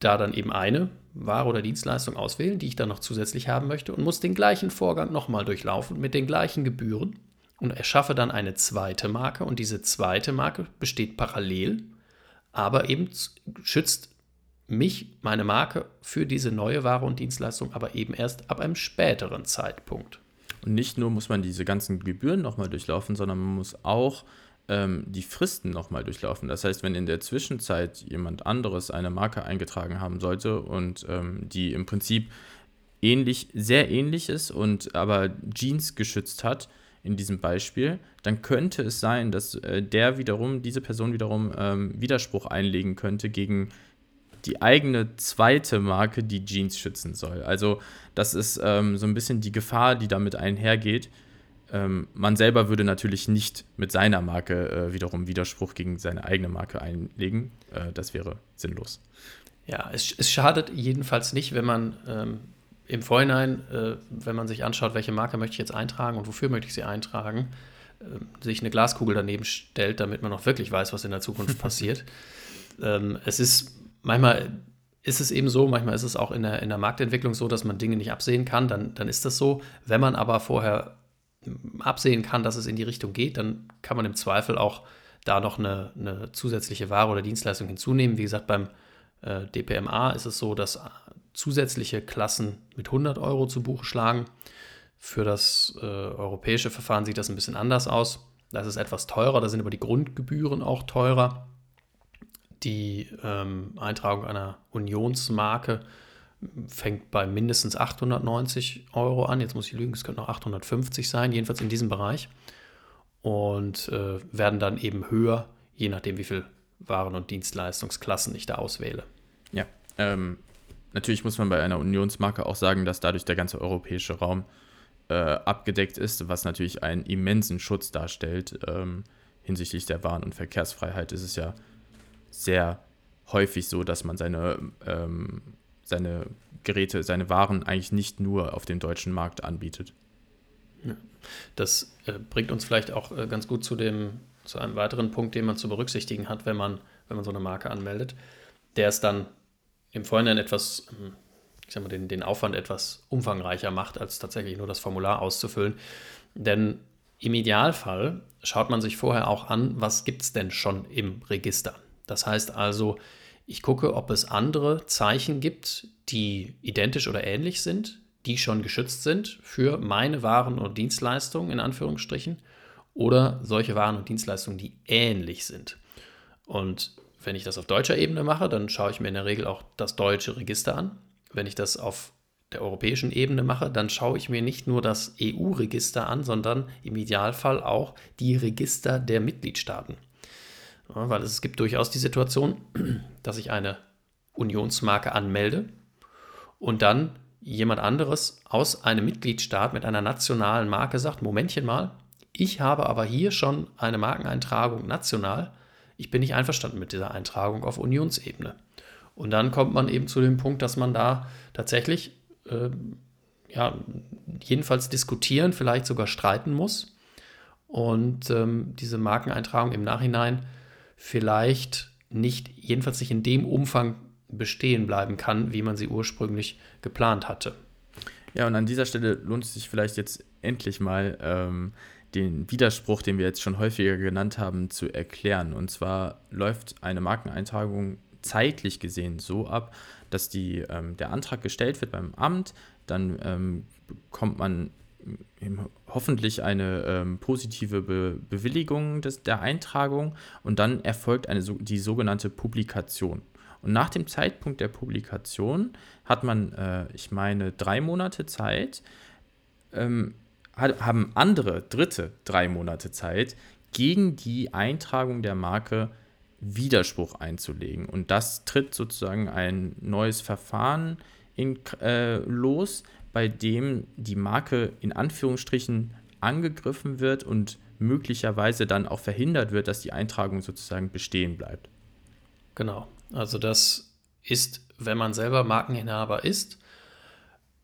C: da dann eben eine Ware oder Dienstleistung auswählen, die ich dann noch zusätzlich haben möchte und muss den gleichen Vorgang nochmal durchlaufen mit den gleichen Gebühren und erschaffe dann eine zweite Marke und diese zweite Marke besteht parallel, aber eben schützt mich, meine Marke für diese neue Ware und Dienstleistung, aber eben erst ab einem späteren Zeitpunkt.
B: Und nicht nur muss man diese ganzen Gebühren nochmal durchlaufen, sondern man muss auch ähm, die Fristen nochmal durchlaufen. Das heißt, wenn in der Zwischenzeit jemand anderes eine Marke eingetragen haben sollte und ähm, die im Prinzip ähnlich, sehr ähnlich ist und aber Jeans geschützt hat, in diesem Beispiel, dann könnte es sein, dass äh, der wiederum, diese Person wiederum ähm, Widerspruch einlegen könnte gegen die eigene zweite Marke, die Jeans schützen soll. Also das ist ähm, so ein bisschen die Gefahr, die damit einhergeht, ähm, man selber würde natürlich nicht mit seiner Marke äh, wiederum Widerspruch gegen seine eigene Marke einlegen. Äh, das wäre sinnlos.
C: Ja, es, es, schadet jedenfalls nicht, wenn man ähm, im Vorhinein, äh, wenn man sich anschaut, welche Marke möchte ich jetzt eintragen und wofür möchte ich sie eintragen, ähm, sich eine Glaskugel daneben stellt, damit man auch wirklich weiß, was in der Zukunft passiert. Ähm, es ist manchmal ist es eben so, manchmal ist es auch in der, in der Marktentwicklung so, dass man Dinge nicht absehen kann, dann, dann ist das so. Wenn man aber vorher absehen kann, dass es in die Richtung geht, dann kann man im Zweifel auch da noch eine, eine zusätzliche Ware oder Dienstleistung hinzunehmen. Wie gesagt, beim äh, DPMA ist es so, dass zusätzliche Klassen mit 100 Euro zu Buche schlagen. Für das äh, europäische Verfahren sieht das ein bisschen anders aus. Da ist etwas teurer, da sind aber die Grundgebühren auch teurer. Die ähm, Eintragung einer Unionsmarke fängt bei mindestens 890 Euro an. Jetzt muss ich lügen, es könnte noch 850 sein, jedenfalls in diesem Bereich. Und äh, werden dann eben höher, je nachdem, wie viel Waren- und Dienstleistungsklassen ich da auswähle.
B: Ja, ähm, natürlich muss man bei einer Unionsmarke auch sagen, dass dadurch der ganze europäische Raum äh, abgedeckt ist, was natürlich einen immensen Schutz darstellt. Ähm, hinsichtlich der Waren- und Verkehrsfreiheit ist es ja sehr häufig so, dass man seine ähm, seine Geräte, seine Waren eigentlich nicht nur auf dem deutschen Markt anbietet.
C: Das äh, bringt uns vielleicht auch äh, ganz gut zu, dem, zu einem weiteren Punkt, den man zu berücksichtigen hat, wenn man, wenn man so eine Marke anmeldet. Der ist dann im Vorhinein etwas, hm, ich sag mal, den, den Aufwand etwas umfangreicher macht, als tatsächlich nur das Formular auszufüllen. Denn im Idealfall schaut man sich vorher auch an, was gibt es denn schon im Register. Das heißt also, ich gucke, ob es andere Zeichen gibt, die identisch oder ähnlich sind, die schon geschützt sind für meine Waren und Dienstleistungen in Anführungsstrichen oder solche Waren und Dienstleistungen, die ähnlich sind. Und wenn ich das auf deutscher Ebene mache, dann schaue ich mir in der Regel auch das deutsche Register an. Wenn ich das auf der europäischen Ebene mache, dann schaue ich mir nicht nur das EU-Register an, sondern im Idealfall auch die Register der Mitgliedstaaten. Weil es gibt durchaus die Situation, dass ich eine Unionsmarke anmelde und dann jemand anderes aus einem Mitgliedstaat mit einer nationalen Marke sagt, Momentchen mal, ich habe aber hier schon eine Markeneintragung national, ich bin nicht einverstanden mit dieser Eintragung auf Unionsebene. Und dann kommt man eben zu dem Punkt, dass man da tatsächlich, äh, ja, jedenfalls diskutieren, vielleicht sogar streiten muss und ähm, diese Markeneintragung im Nachhinein vielleicht nicht, jedenfalls nicht in dem Umfang bestehen bleiben kann, wie man sie ursprünglich geplant hatte.
B: Ja, und an dieser Stelle lohnt es sich vielleicht jetzt endlich mal ähm, den Widerspruch, den wir jetzt schon häufiger genannt haben, zu erklären. Und zwar läuft eine Markeneintragung zeitlich gesehen so ab, dass die, ähm, der Antrag gestellt wird beim Amt, dann ähm, bekommt man hoffentlich eine ähm, positive Be Bewilligung des, der Eintragung und dann erfolgt eine, die sogenannte Publikation. Und nach dem Zeitpunkt der Publikation hat man, äh, ich meine, drei Monate Zeit, ähm, haben andere, dritte drei Monate Zeit, gegen die Eintragung der Marke Widerspruch einzulegen. Und das tritt sozusagen ein neues Verfahren in, äh, los, bei dem die Marke in Anführungsstrichen angegriffen wird und möglicherweise dann auch verhindert wird, dass die Eintragung sozusagen bestehen bleibt.
C: Genau. Also das ist, wenn man selber Markeninhaber ist,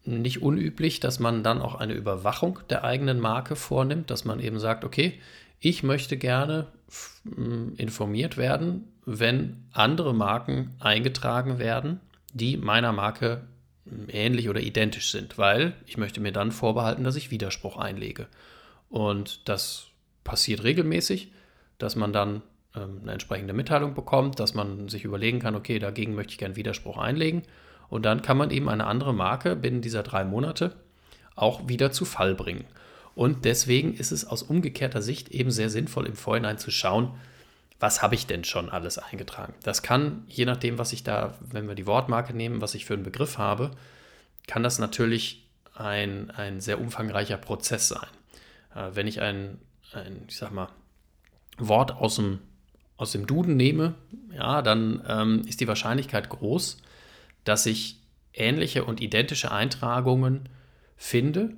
C: nicht unüblich, dass man dann auch eine Überwachung der eigenen Marke vornimmt, dass man eben sagt, okay, ich möchte gerne informiert werden, wenn andere Marken eingetragen werden, die meiner Marke ähnlich oder identisch sind, weil ich möchte mir dann vorbehalten, dass ich Widerspruch einlege. Und das passiert regelmäßig, dass man dann ähm, eine entsprechende Mitteilung bekommt, dass man sich überlegen kann, okay, dagegen möchte ich gerne Widerspruch einlegen. Und dann kann man eben eine andere Marke binnen dieser drei Monate auch wieder zu Fall bringen. Und deswegen ist es aus umgekehrter Sicht eben sehr sinnvoll, im Vorhinein zu schauen, was habe ich denn schon alles eingetragen. Das kann, je nachdem, was ich da, wenn wir die Wortmarke nehmen, was ich für einen Begriff habe, kann das natürlich ein, ein sehr umfangreicher Prozess sein. Äh, wenn ich ein, ein, ich sag mal, Wort aus dem, aus dem Duden nehme, ja, dann ähm, ist die Wahrscheinlichkeit groß, dass ich ähnliche und identische Eintragungen finde.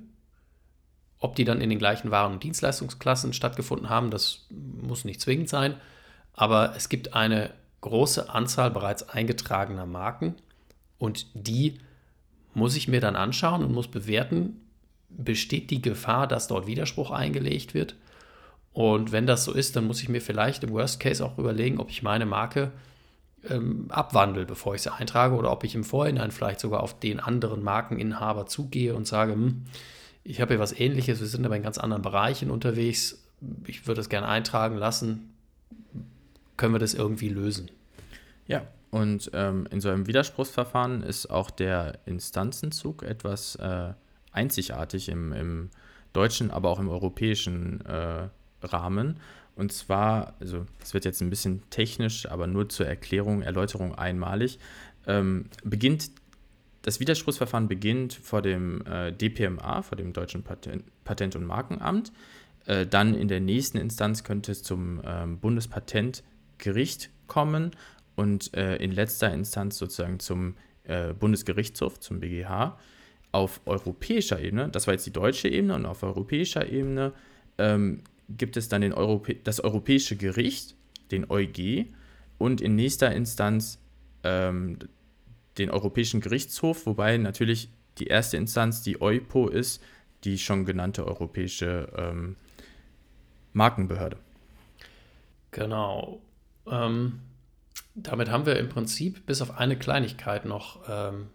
C: Ob die dann in den gleichen Waren- und Dienstleistungsklassen stattgefunden haben, das muss nicht zwingend sein. Aber es gibt eine große Anzahl bereits eingetragener Marken und die muss ich mir dann anschauen und muss bewerten, besteht die Gefahr, dass dort Widerspruch eingelegt wird. Und wenn das so ist, dann muss ich mir vielleicht im Worst Case auch überlegen, ob ich meine Marke ähm, abwandle, bevor ich sie eintrage, oder ob ich im Vorhinein vielleicht sogar auf den anderen Markeninhaber zugehe und sage, hm, ich habe hier was ähnliches, wir sind aber in ganz anderen Bereichen unterwegs, ich würde es gerne eintragen lassen, können wir das irgendwie lösen?
B: Ja, und ähm, in so einem Widerspruchsverfahren ist auch der Instanzenzug etwas äh, einzigartig im, im, deutschen, aber auch im europäischen äh, Rahmen. Und zwar, also es wird jetzt ein bisschen technisch, aber nur zur Erklärung, Erläuterung einmalig, ähm, beginnt das Widerspruchsverfahren beginnt vor dem äh, DPMA, vor dem Deutschen Patent, Patent- und Markenamt. Äh, dann in der nächsten Instanz könnte es zum ähm, Bundespatentgericht kommen und äh, in letzter Instanz sozusagen zum äh, Bundesgerichtshof, zum BGH. Auf europäischer Ebene, das war jetzt die deutsche Ebene, und auf europäischer Ebene ähm, gibt es dann den Europä das Europäische Gericht, den EuG, und in nächster Instanz ähm, den Europäischen Gerichtshof, wobei natürlich die erste Instanz die EUPO ist, die schon genannte Europäische ähm, Markenbehörde.
C: Genau. Ähm, damit haben wir im Prinzip bis auf eine Kleinigkeit noch ähm,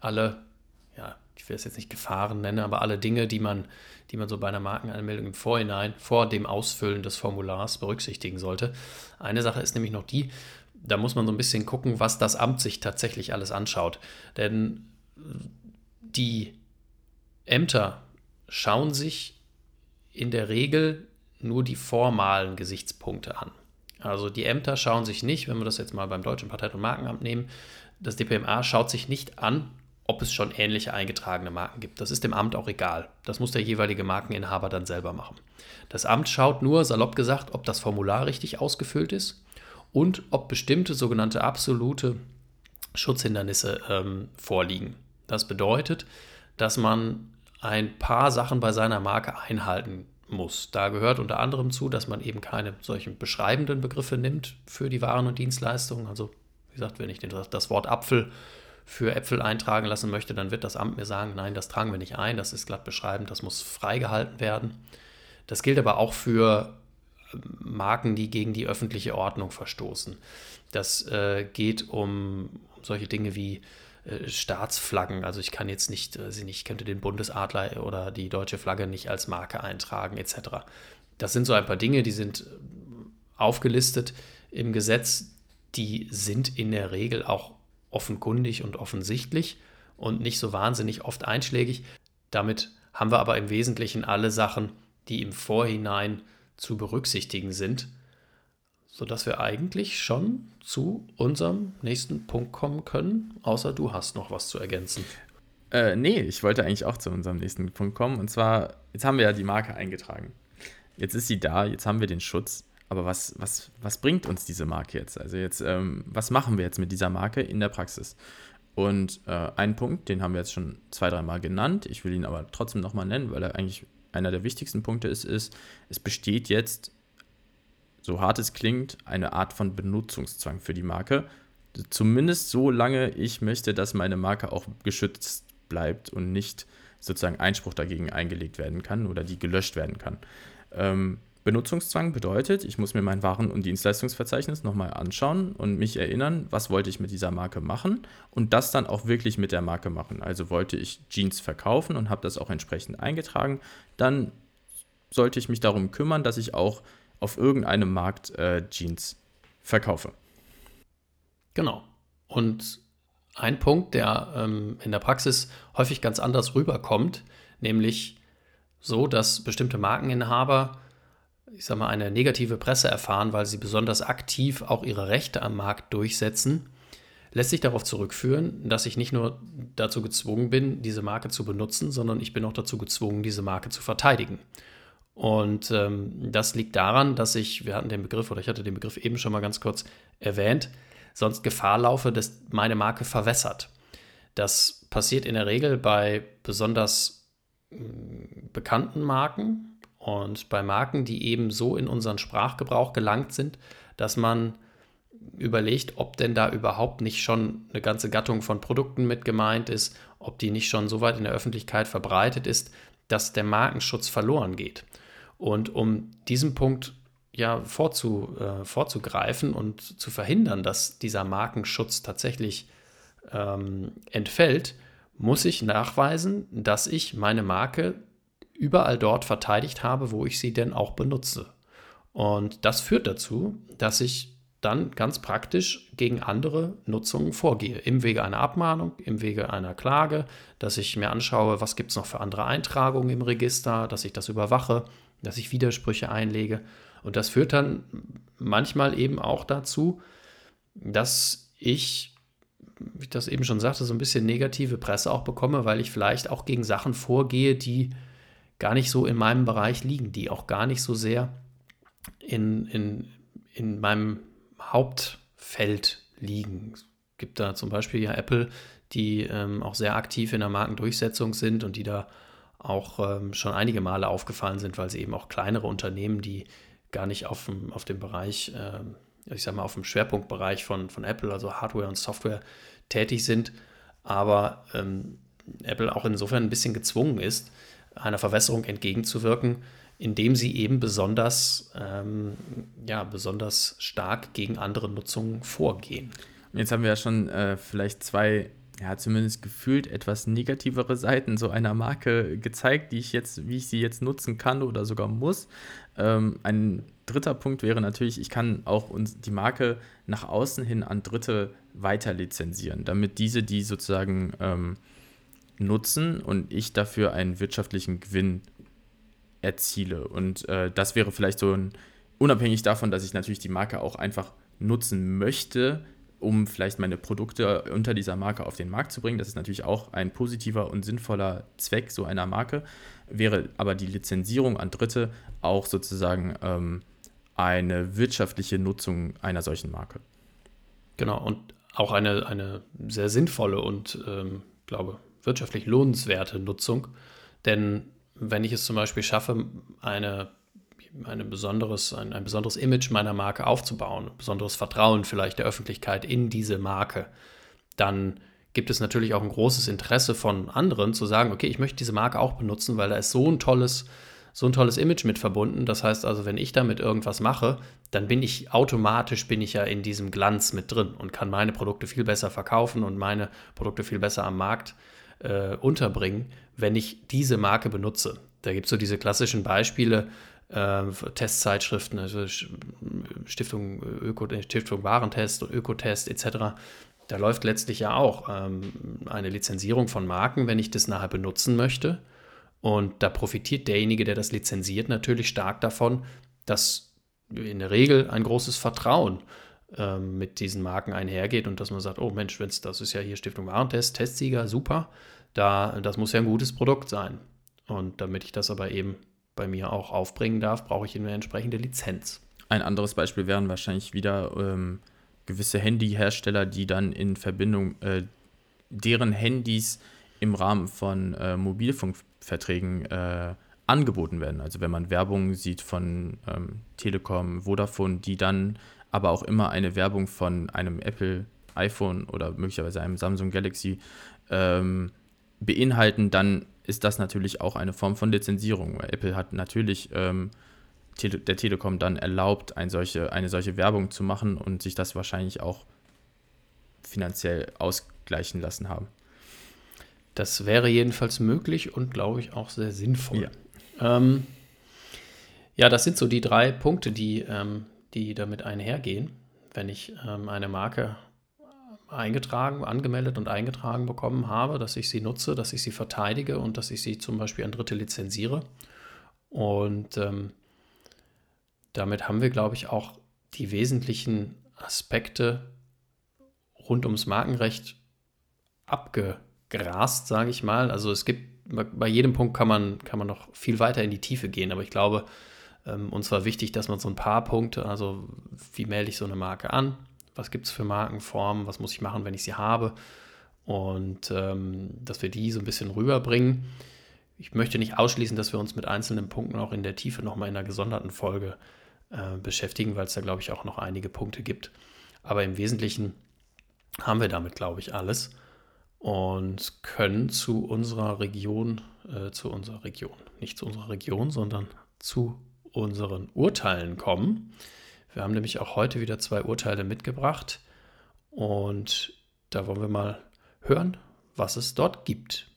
C: alle, ja, ich will es jetzt nicht Gefahren nennen, aber alle Dinge, die man die man so bei einer Markenanmeldung im Vorhinein, vor dem Ausfüllen des Formulars berücksichtigen sollte. Eine Sache ist nämlich noch die, da muss man so ein bisschen gucken, was das Amt sich tatsächlich alles anschaut. Denn die Ämter schauen sich in der Regel nur die formalen Gesichtspunkte an. Also die Ämter schauen sich nicht, wenn wir das jetzt mal beim Deutschen Patent- und Markenamt nehmen, das DPMA schaut sich nicht an, ob es schon ähnliche eingetragene Marken gibt. Das ist dem Amt auch egal. Das muss der jeweilige Markeninhaber dann selber machen. Das Amt schaut nur, salopp gesagt, ob das Formular richtig ausgefüllt ist und ob bestimmte sogenannte absolute Schutzhindernisse ähm, vorliegen. Das bedeutet, dass man ein paar Sachen bei seiner Marke einhalten muss. Da gehört unter anderem zu, dass man eben keine solchen beschreibenden Begriffe nimmt für die Waren und Dienstleistungen. Also, wie gesagt, wenn ich das Wort Apfel für Äpfel eintragen lassen möchte, dann wird das Amt mir sagen, nein, das tragen wir nicht ein, das ist glatt beschreibend, das muss freigehalten werden. Das gilt aber auch für ähm, Marken, die gegen die öffentliche Ordnung verstoßen. Das äh, geht um, solche Dinge wie äh, Staatsflaggen. Also ich kann jetzt nicht, äh, sie nicht, könnte den Bundesadler oder die deutsche Flagge nicht als Marke eintragen, etc. Das sind so ein paar Dinge, die sind äh, aufgelistet im Gesetz. Die sind in der Regel auch offenkundig und offensichtlich und nicht so wahnsinnig oft einschlägig. Damit haben wir aber im Wesentlichen alle Sachen, die im Vorhinein zu berücksichtigen sind, sodass wir eigentlich schon zu unserem nächsten Punkt kommen können, außer du hast noch was zu ergänzen.
B: Äh, nee, ich wollte eigentlich auch zu unserem nächsten Punkt kommen. Und zwar, jetzt haben wir ja die Marke eingetragen. Jetzt ist sie da, jetzt haben wir den Schutz. Aber was, was, was bringt uns diese Marke jetzt? Also jetzt, ähm, was machen wir jetzt mit dieser Marke in der Praxis? Und äh, ein Punkt, den haben wir jetzt schon zwei, dreimal genannt, ich will ihn aber trotzdem nochmal nennen, weil er eigentlich einer der wichtigsten Punkte ist, ist, es besteht jetzt, so hart es klingt, eine Art von Benutzungszwang für die Marke. Zumindest so lange ich möchte, dass meine Marke auch geschützt bleibt und nicht sozusagen Einspruch dagegen eingelegt werden kann oder die gelöscht werden kann. Ähm, Benutzungszwang bedeutet, ich muss mir mein Waren- und Dienstleistungsverzeichnis nochmal anschauen und mich erinnern, was wollte ich mit dieser Marke machen und das dann auch wirklich mit der Marke machen. Also wollte ich Jeans verkaufen und habe das auch entsprechend eingetragen, dann sollte ich mich darum kümmern, dass ich auch auf irgendeinem Markt äh, Jeans verkaufe.
C: Genau. Und ein Punkt, der ähm, in der Praxis häufig ganz anders rüberkommt, nämlich so, dass bestimmte Markeninhaber ich sag mal, eine negative Presse erfahren, weil sie besonders aktiv auch ihre Rechte am Markt durchsetzen, lässt sich darauf zurückführen, dass ich nicht nur dazu gezwungen bin, diese Marke zu benutzen, sondern ich bin auch dazu gezwungen, diese Marke zu verteidigen. Und ähm, das liegt daran, dass ich, wir hatten den Begriff, oder ich hatte den Begriff eben schon mal ganz kurz erwähnt, sonst Gefahr laufe, dass meine Marke verwässert. Das passiert in der Regel bei besonders mm, bekannten Marken, und bei Marken, die eben so in unseren Sprachgebrauch gelangt sind, dass man überlegt, ob denn da überhaupt nicht schon eine ganze Gattung von Produkten mit gemeint ist, ob die nicht schon so weit in der Öffentlichkeit verbreitet ist, dass der Markenschutz verloren geht. Und um diesen Punkt ja vorzu, äh, vorzugreifen und zu verhindern, dass dieser Markenschutz tatsächlich ähm, entfällt, muss ich nachweisen, dass ich meine Marke überall dort verteidigt habe, wo ich sie denn auch benutze. Und das führt dazu, dass ich dann ganz praktisch gegen andere Nutzungen vorgehe. Im Wege einer Abmahnung, im Wege einer Klage, dass ich mir anschaue, was gibt es noch für andere Eintragungen im Register, dass ich das überwache, dass ich Widersprüche einlege. Und das führt dann manchmal eben auch dazu, dass ich, wie ich das eben schon sagte, so ein bisschen negative Presse auch bekomme, weil ich vielleicht auch gegen Sachen vorgehe, die gar nicht so in meinem Bereich liegen, die auch gar nicht so sehr in, in, in meinem Hauptfeld liegen. Es gibt da zum Beispiel ja Apple, die ähm, auch sehr aktiv in der Markendurchsetzung sind und die da auch ähm, schon einige Male aufgefallen sind, weil sie eben auch kleinere Unternehmen, die gar nicht auf dem, auf dem Bereich, äh, ich sag mal, auf dem Schwerpunktbereich von, von Apple, also Hardware und Software, tätig sind, aber ähm, Apple auch insofern ein bisschen gezwungen ist, einer Verwässerung entgegenzuwirken, indem sie eben besonders, ähm, ja, besonders stark gegen andere Nutzungen vorgehen.
B: Jetzt haben wir ja schon äh, vielleicht zwei, ja, zumindest gefühlt etwas negativere Seiten so einer Marke gezeigt, die ich jetzt, wie ich sie jetzt nutzen kann oder sogar muss. Ähm, ein dritter Punkt wäre natürlich, ich kann auch uns die Marke nach außen hin an Dritte weiter lizenzieren, damit diese, die sozusagen ähm, nutzen und ich dafür einen wirtschaftlichen Gewinn erziele. Und äh, das wäre vielleicht so ein, unabhängig davon, dass ich natürlich die Marke auch einfach nutzen möchte, um vielleicht meine Produkte unter dieser Marke auf den Markt zu bringen. Das ist natürlich auch ein positiver und sinnvoller Zweck so einer Marke. Wäre aber die Lizenzierung an Dritte auch sozusagen ähm, eine wirtschaftliche Nutzung einer solchen Marke.
C: Genau, und auch eine, eine sehr sinnvolle und, ähm, glaube wirtschaftlich lohnenswerte Nutzung. Denn wenn ich es zum Beispiel schaffe, eine, eine besonderes, ein, ein besonderes Image meiner Marke aufzubauen, besonderes Vertrauen vielleicht der Öffentlichkeit in diese Marke, dann gibt es natürlich auch ein großes Interesse von anderen zu sagen, okay, ich möchte diese Marke auch benutzen, weil da ist so ein tolles, so ein tolles Image mit verbunden. Das heißt also, wenn ich damit irgendwas mache, dann bin ich automatisch bin ich ja in diesem Glanz mit drin und kann meine Produkte viel besser verkaufen und meine Produkte viel besser am Markt äh, unterbringen, wenn ich diese Marke benutze. Da gibt es so diese klassischen Beispiele, äh, Testzeitschriften, also Stiftung, Öko, Stiftung Warentest und Ökotest etc. Da läuft letztlich ja auch ähm, eine Lizenzierung von Marken, wenn ich das nachher benutzen möchte. Und da profitiert derjenige, der das lizenziert, natürlich stark davon, dass in der Regel ein großes Vertrauen ähm, mit diesen Marken einhergeht und dass man sagt, oh Mensch, wenn's, das ist ja hier Stiftung Warentest, Testsieger, super, da, das muss ja ein gutes Produkt sein. Und damit ich das aber eben bei mir auch aufbringen darf, brauche ich eine entsprechende Lizenz.
B: Ein anderes Beispiel wären wahrscheinlich wieder ähm, gewisse Handyhersteller, die dann in Verbindung, äh, deren Handys im Rahmen von äh, Mobilfunkverträgen äh, angeboten werden. Also wenn man Werbung sieht von ähm, Telekom, Vodafone, die dann aber auch immer eine Werbung von einem Apple iPhone oder möglicherweise einem Samsung Galaxy ähm, beinhalten, dann ist das natürlich auch eine Form von Lizenzierung. Weil Apple hat natürlich ähm, Tele der Telekom dann erlaubt, ein solche, eine solche Werbung zu machen und sich das wahrscheinlich auch finanziell ausgleichen lassen haben.
C: Das wäre jedenfalls möglich und glaube ich auch sehr sinnvoll. Ja. Ähm, ja, das sind so die drei Punkte, die, ähm, die damit einhergehen. Wenn ich ähm, eine Marke eingetragen, angemeldet und eingetragen bekommen habe, dass ich sie nutze, dass ich sie verteidige und dass ich sie zum Beispiel an Dritte lizenziere. Und ähm, damit haben wir, glaube ich, auch die wesentlichen Aspekte rund ums Markenrecht abgegrast, sage ich mal. Also es gibt bei jedem Punkt kann man, kann man noch viel weiter in die Tiefe gehen, aber ich glaube, ähm, uns war wichtig, dass man so ein paar Punkte, also wie melde ich so eine Marke an, was gibt es für Markenformen, was muss ich machen, wenn ich sie habe und ähm, dass wir die so ein bisschen rüberbringen. Ich möchte nicht ausschließen, dass wir uns mit einzelnen Punkten auch in der Tiefe nochmal in einer gesonderten Folge äh, beschäftigen, weil es da, glaube ich, auch noch einige Punkte gibt. Aber im Wesentlichen haben wir damit, glaube ich, alles und können zu unserer Region, äh, zu unserer Region, nicht zu unserer Region, sondern zu unseren Urteilen kommen. Wir haben nämlich auch heute wieder zwei Urteile mitgebracht und da wollen wir mal hören, was es dort gibt.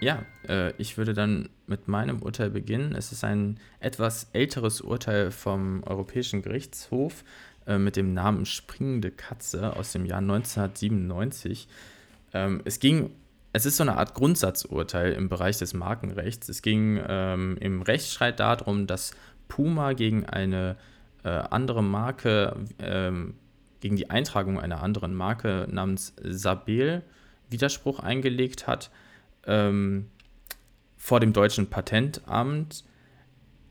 B: Ja, äh, ich würde dann mit meinem Urteil beginnen. Es ist ein etwas älteres Urteil vom Europäischen Gerichtshof äh, mit dem Namen Springende Katze aus dem Jahr 1997. Ähm, es ging, es ist so eine Art Grundsatzurteil im Bereich des Markenrechts. Es ging ähm, im Rechtsstreit darum, dass Puma gegen eine äh, andere Marke, ähm, gegen die Eintragung einer anderen Marke namens Sabel Widerspruch eingelegt hat ähm, vor dem deutschen Patentamt.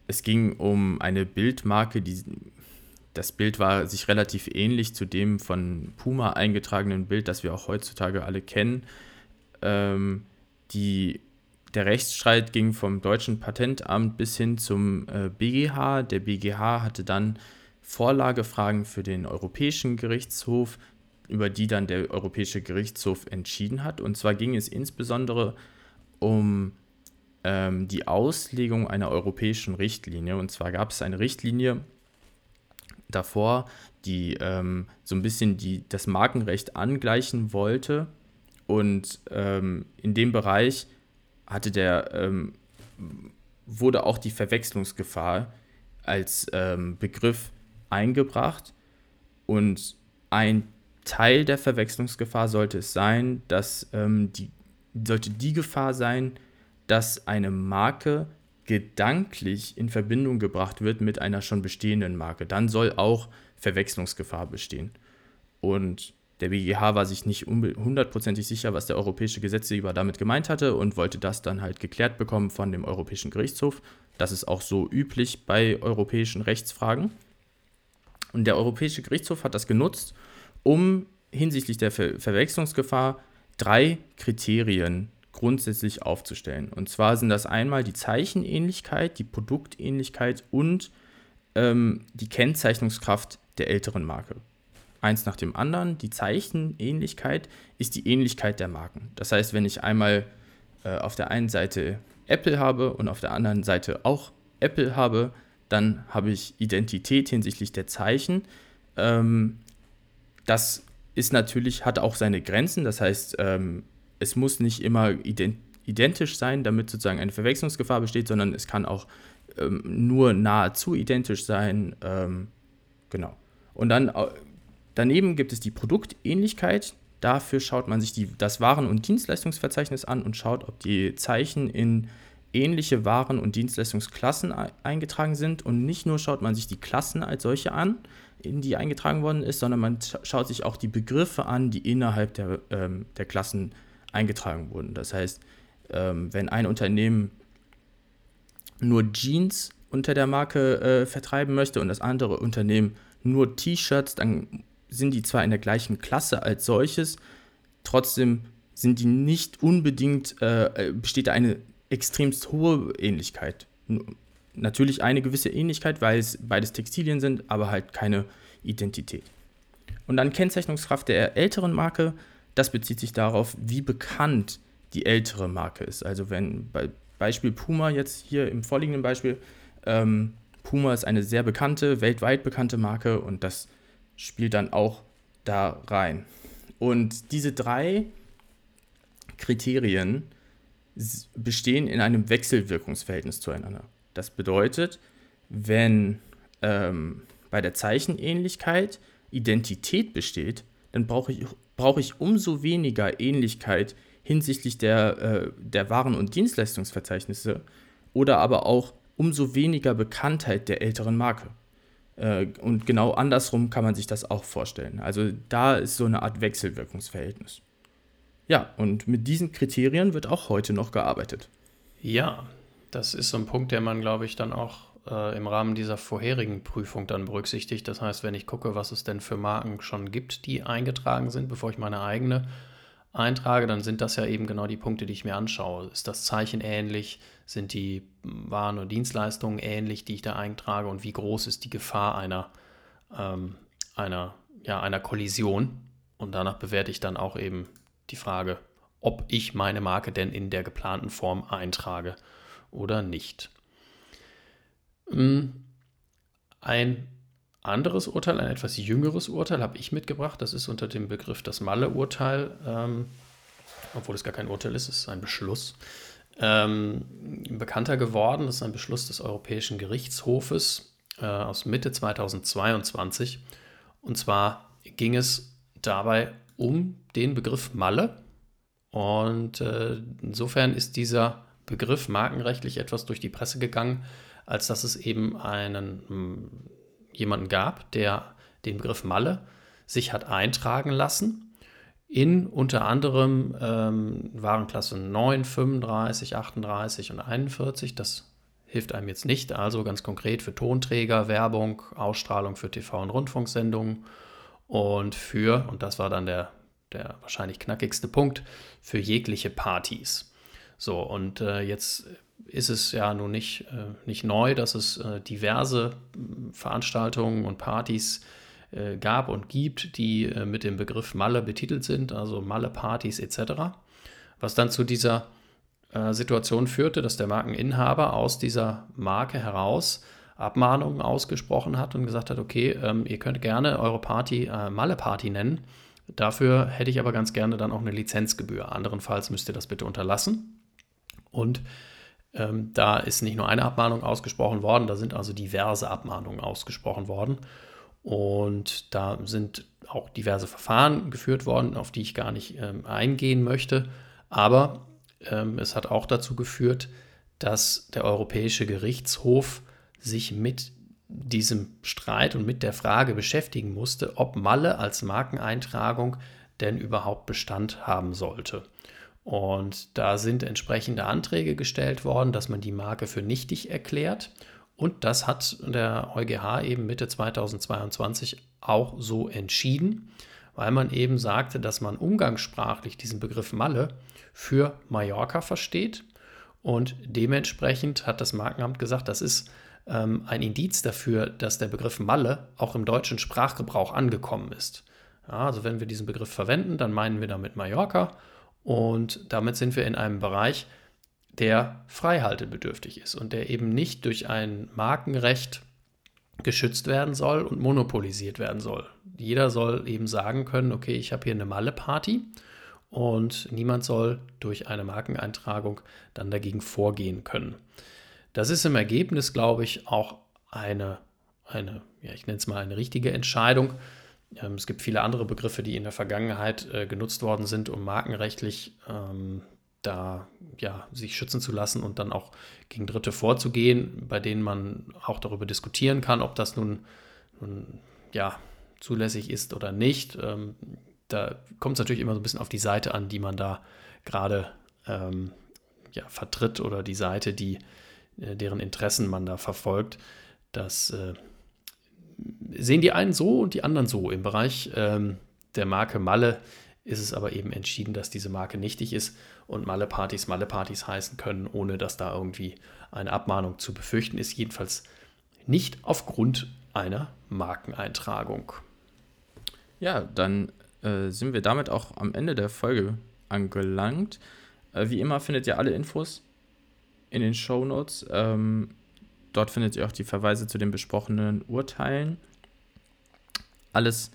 B: Es ging um eine Bildmarke, die das Bild war sich relativ ähnlich zu dem von Puma eingetragenen Bild, das wir auch heutzutage alle kennen. Ähm, die, der Rechtsstreit ging vom deutschen Patentamt bis hin zum äh, BGH. Der BGH hatte dann Vorlagefragen für den Europäischen Gerichtshof, über die dann der Europäische Gerichtshof entschieden hat. Und zwar ging es insbesondere um ähm, die Auslegung einer europäischen Richtlinie. Und zwar gab es eine Richtlinie davor, die ähm, so ein bisschen die, das Markenrecht angleichen wollte. Und ähm, in dem Bereich hatte der, ähm, wurde auch die Verwechslungsgefahr als ähm, Begriff eingebracht. Und ein Teil der Verwechslungsgefahr sollte es sein, dass ähm, die, sollte die Gefahr sein, dass eine Marke gedanklich in Verbindung gebracht wird mit einer schon bestehenden Marke. Dann soll auch Verwechslungsgefahr bestehen. Und der BGH war sich nicht hundertprozentig sicher, was der europäische Gesetzgeber damit gemeint hatte und wollte das dann halt geklärt bekommen von dem Europäischen Gerichtshof. Das ist auch so üblich bei europäischen Rechtsfragen. Und der Europäische Gerichtshof hat das genutzt, um hinsichtlich der Ver Verwechslungsgefahr drei Kriterien grundsätzlich aufzustellen. Und zwar sind das einmal die Zeichenähnlichkeit, die Produktähnlichkeit und ähm, die Kennzeichnungskraft der älteren Marke. Eins nach dem anderen. Die Zeichenähnlichkeit ist die Ähnlichkeit der Marken. Das heißt, wenn ich einmal äh, auf der einen Seite Apple habe und auf der anderen Seite auch Apple habe, dann habe ich Identität hinsichtlich der Zeichen. Ähm, das ist natürlich, hat auch seine Grenzen. Das heißt, ähm, es muss nicht immer identisch sein, damit sozusagen eine Verwechslungsgefahr besteht, sondern es kann auch ähm, nur nahezu identisch sein. Ähm, genau. Und dann daneben gibt es die Produktähnlichkeit. Dafür schaut man sich die, das Waren- und Dienstleistungsverzeichnis an und schaut, ob die Zeichen in ähnliche Waren- und Dienstleistungsklassen eingetragen sind. Und nicht nur schaut man sich die Klassen als solche an, in die eingetragen worden ist, sondern man schaut sich auch die Begriffe an, die innerhalb der, ähm, der Klassen eingetragen wurden. Das heißt, ähm, wenn ein Unternehmen nur Jeans unter der Marke äh, vertreiben möchte und das andere Unternehmen nur T-Shirts, dann sind die zwar in der gleichen Klasse als solches, trotzdem sind die nicht unbedingt, äh, besteht da eine extremst hohe Ähnlichkeit. Natürlich eine gewisse Ähnlichkeit, weil es beides Textilien sind, aber halt keine Identität. Und dann Kennzeichnungskraft der älteren Marke, das bezieht sich darauf, wie bekannt die ältere Marke ist. Also wenn bei Beispiel Puma jetzt hier im vorliegenden Beispiel, ähm, Puma ist eine sehr bekannte, weltweit bekannte Marke und das spielt dann auch da rein. Und diese drei Kriterien bestehen in einem Wechselwirkungsverhältnis zueinander. Das bedeutet, wenn ähm, bei der Zeichenähnlichkeit Identität besteht, dann brauche ich, brauch ich umso weniger Ähnlichkeit hinsichtlich der, äh, der Waren- und Dienstleistungsverzeichnisse oder aber auch umso weniger Bekanntheit der älteren Marke. Äh, und genau andersrum kann man sich das auch vorstellen. Also da ist so eine Art Wechselwirkungsverhältnis. Ja, und mit diesen Kriterien wird auch heute noch gearbeitet.
C: Ja, das ist so ein Punkt, der man, glaube ich, dann auch äh, im Rahmen dieser vorherigen Prüfung dann berücksichtigt. Das heißt, wenn ich gucke, was es denn für Marken schon gibt, die eingetragen sind, bevor ich meine eigene eintrage, dann sind das ja eben genau die Punkte, die ich mir anschaue. Ist das Zeichen ähnlich? Sind die Waren und Dienstleistungen ähnlich, die ich da eintrage? Und wie groß ist die Gefahr einer, ähm, einer, ja, einer Kollision? Und danach bewerte ich dann auch eben die Frage, ob ich meine Marke denn in der geplanten Form eintrage oder nicht. Hm, ein anderes Urteil, ein etwas jüngeres Urteil habe ich mitgebracht. Das ist unter dem Begriff das Malle-Urteil, ähm, obwohl es gar kein Urteil ist, es ist ein Beschluss. Ähm, bekannter geworden. Das ist ein Beschluss des Europäischen Gerichtshofes äh, aus Mitte 2022. Und zwar ging es dabei um den Begriff Malle. Und äh, insofern ist dieser Begriff markenrechtlich etwas durch die Presse gegangen, als dass es eben einen hm, jemanden gab, der den Begriff Malle sich hat eintragen lassen in unter anderem ähm, Warenklasse 9, 35, 38 und 41. Das hilft einem jetzt nicht, also ganz konkret für Tonträger, Werbung, Ausstrahlung für TV- und Rundfunksendungen und für, und das war dann der, der wahrscheinlich knackigste Punkt, für jegliche Partys. So, und äh, jetzt ist es ja nun nicht, äh, nicht neu, dass es äh, diverse Veranstaltungen und Partys äh, gab und gibt, die mit dem Begriff Malle betitelt sind, also Malle-Partys etc. Was dann zu dieser Situation führte, dass der Markeninhaber aus dieser Marke heraus Abmahnungen ausgesprochen hat und gesagt hat, okay, ähm, ihr könnt gerne eure Party Malle-Party nennen. Dafür hätte ich aber ganz gerne dann auch eine Lizenzgebühr. Anderenfalls müsst ihr das bitte unterlassen. Und ähm, da ist nicht nur eine Abmahnung ausgesprochen worden, da sind also diverse Abmahnungen ausgesprochen worden. Und da sind auch diverse Verfahren geführt worden, auf die ich gar nicht ähm, eingehen möchte. Aber ähm, es hat auch dazu geführt, dass der Europäische Gerichtshof sich mit diesem Streit und mit der Frage beschäftigen musste, ob Malle als Markeneintragung denn überhaupt Bestand haben sollte. Und da sind entsprechende Anträge gestellt worden, dass man die Marke für nichtig erklärt. Und das hat der EuGH eben Mitte 2022 auch so entschieden, weil man eben sagte, dass man umgangssprachlich diesen Begriff Malle für Mallorca versteht. Und dementsprechend hat das Markenamt gesagt, das ist ähm, ein Indiz dafür, dass der Begriff Malle auch im deutschen Sprachgebrauch angekommen ist. Ja, also wenn wir diesen Begriff verwenden, dann meinen wir damit Mallorca und damit sind wir in einem Bereich, der freihaltebedürftig ist und der eben nicht durch ein Markenrecht geschützt werden soll und monopolisiert werden soll. Jeder soll eben sagen können, okay, ich habe hier eine Malle-Party und niemand soll durch eine Markeneintragung dann dagegen vorgehen können. Das ist im Ergebnis, glaube ich, auch eine, eine ja, ich nenne es mal eine richtige Entscheidung, ähm, es gibt viele andere Begriffe, die in der Vergangenheit äh, genutzt worden sind, um markenrechtlich ähm, da ja, sich schützen zu lassen und dann auch gegen Dritte vorzugehen, bei denen man auch darüber diskutieren kann, ob das nun, nun ja, zulässig ist oder nicht. Ähm, da kommt es natürlich immer so ein bisschen auf die Seite an, die man da gerade ähm, ja, vertritt oder die Seite, die, äh, deren Interessen man da verfolgt. Das äh, sehen die einen so und die anderen so. Im Bereich ähm, der Marke Malle ist es aber eben entschieden, dass diese Marke nichtig ist und Malle-Partys Malle-Partys heißen können, ohne dass da irgendwie eine Abmahnung zu befürchten ist. Jedenfalls nicht aufgrund einer Markeneintragung.
B: Ja, dann äh, sind wir damit auch am Ende der Folge angelangt. Äh, wie immer findet ihr alle Infos in den Show Notes. Ähm, dort findet ihr auch die Verweise zu den besprochenen Urteilen. Alles,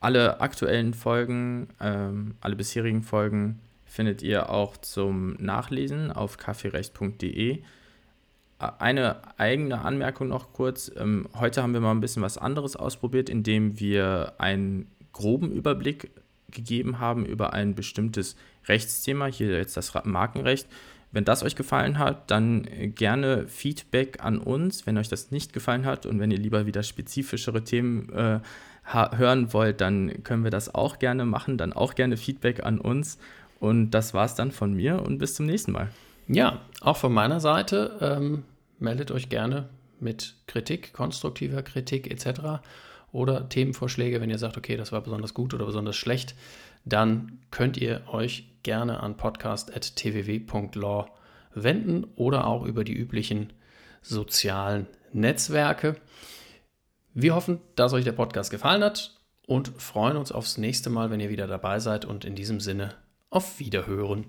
B: alle aktuellen Folgen, ähm, alle bisherigen Folgen findet ihr auch zum Nachlesen auf kaffeerecht.de. Eine eigene Anmerkung noch kurz. Ähm, heute haben wir mal ein bisschen was anderes ausprobiert, indem wir einen groben Überblick gegeben haben über ein bestimmtes Rechtsthema, hier jetzt das Markenrecht. Wenn das euch gefallen hat, dann gerne Feedback an uns. Wenn euch das nicht gefallen hat und wenn ihr lieber wieder spezifischere Themen äh, hören wollt, dann können wir das auch gerne machen. Dann auch gerne Feedback an uns. Und das war es dann von mir und bis zum nächsten Mal.
C: Ja, auch von meiner Seite. Ähm, meldet euch gerne mit Kritik, konstruktiver Kritik etc. Oder Themenvorschläge, wenn ihr sagt, okay, das war besonders gut oder besonders schlecht, dann könnt ihr euch gerne an podcast.tww.law wenden oder auch über die üblichen sozialen Netzwerke. Wir hoffen, dass euch der Podcast gefallen hat und freuen uns aufs nächste Mal, wenn ihr wieder dabei seid und in diesem Sinne auf Wiederhören.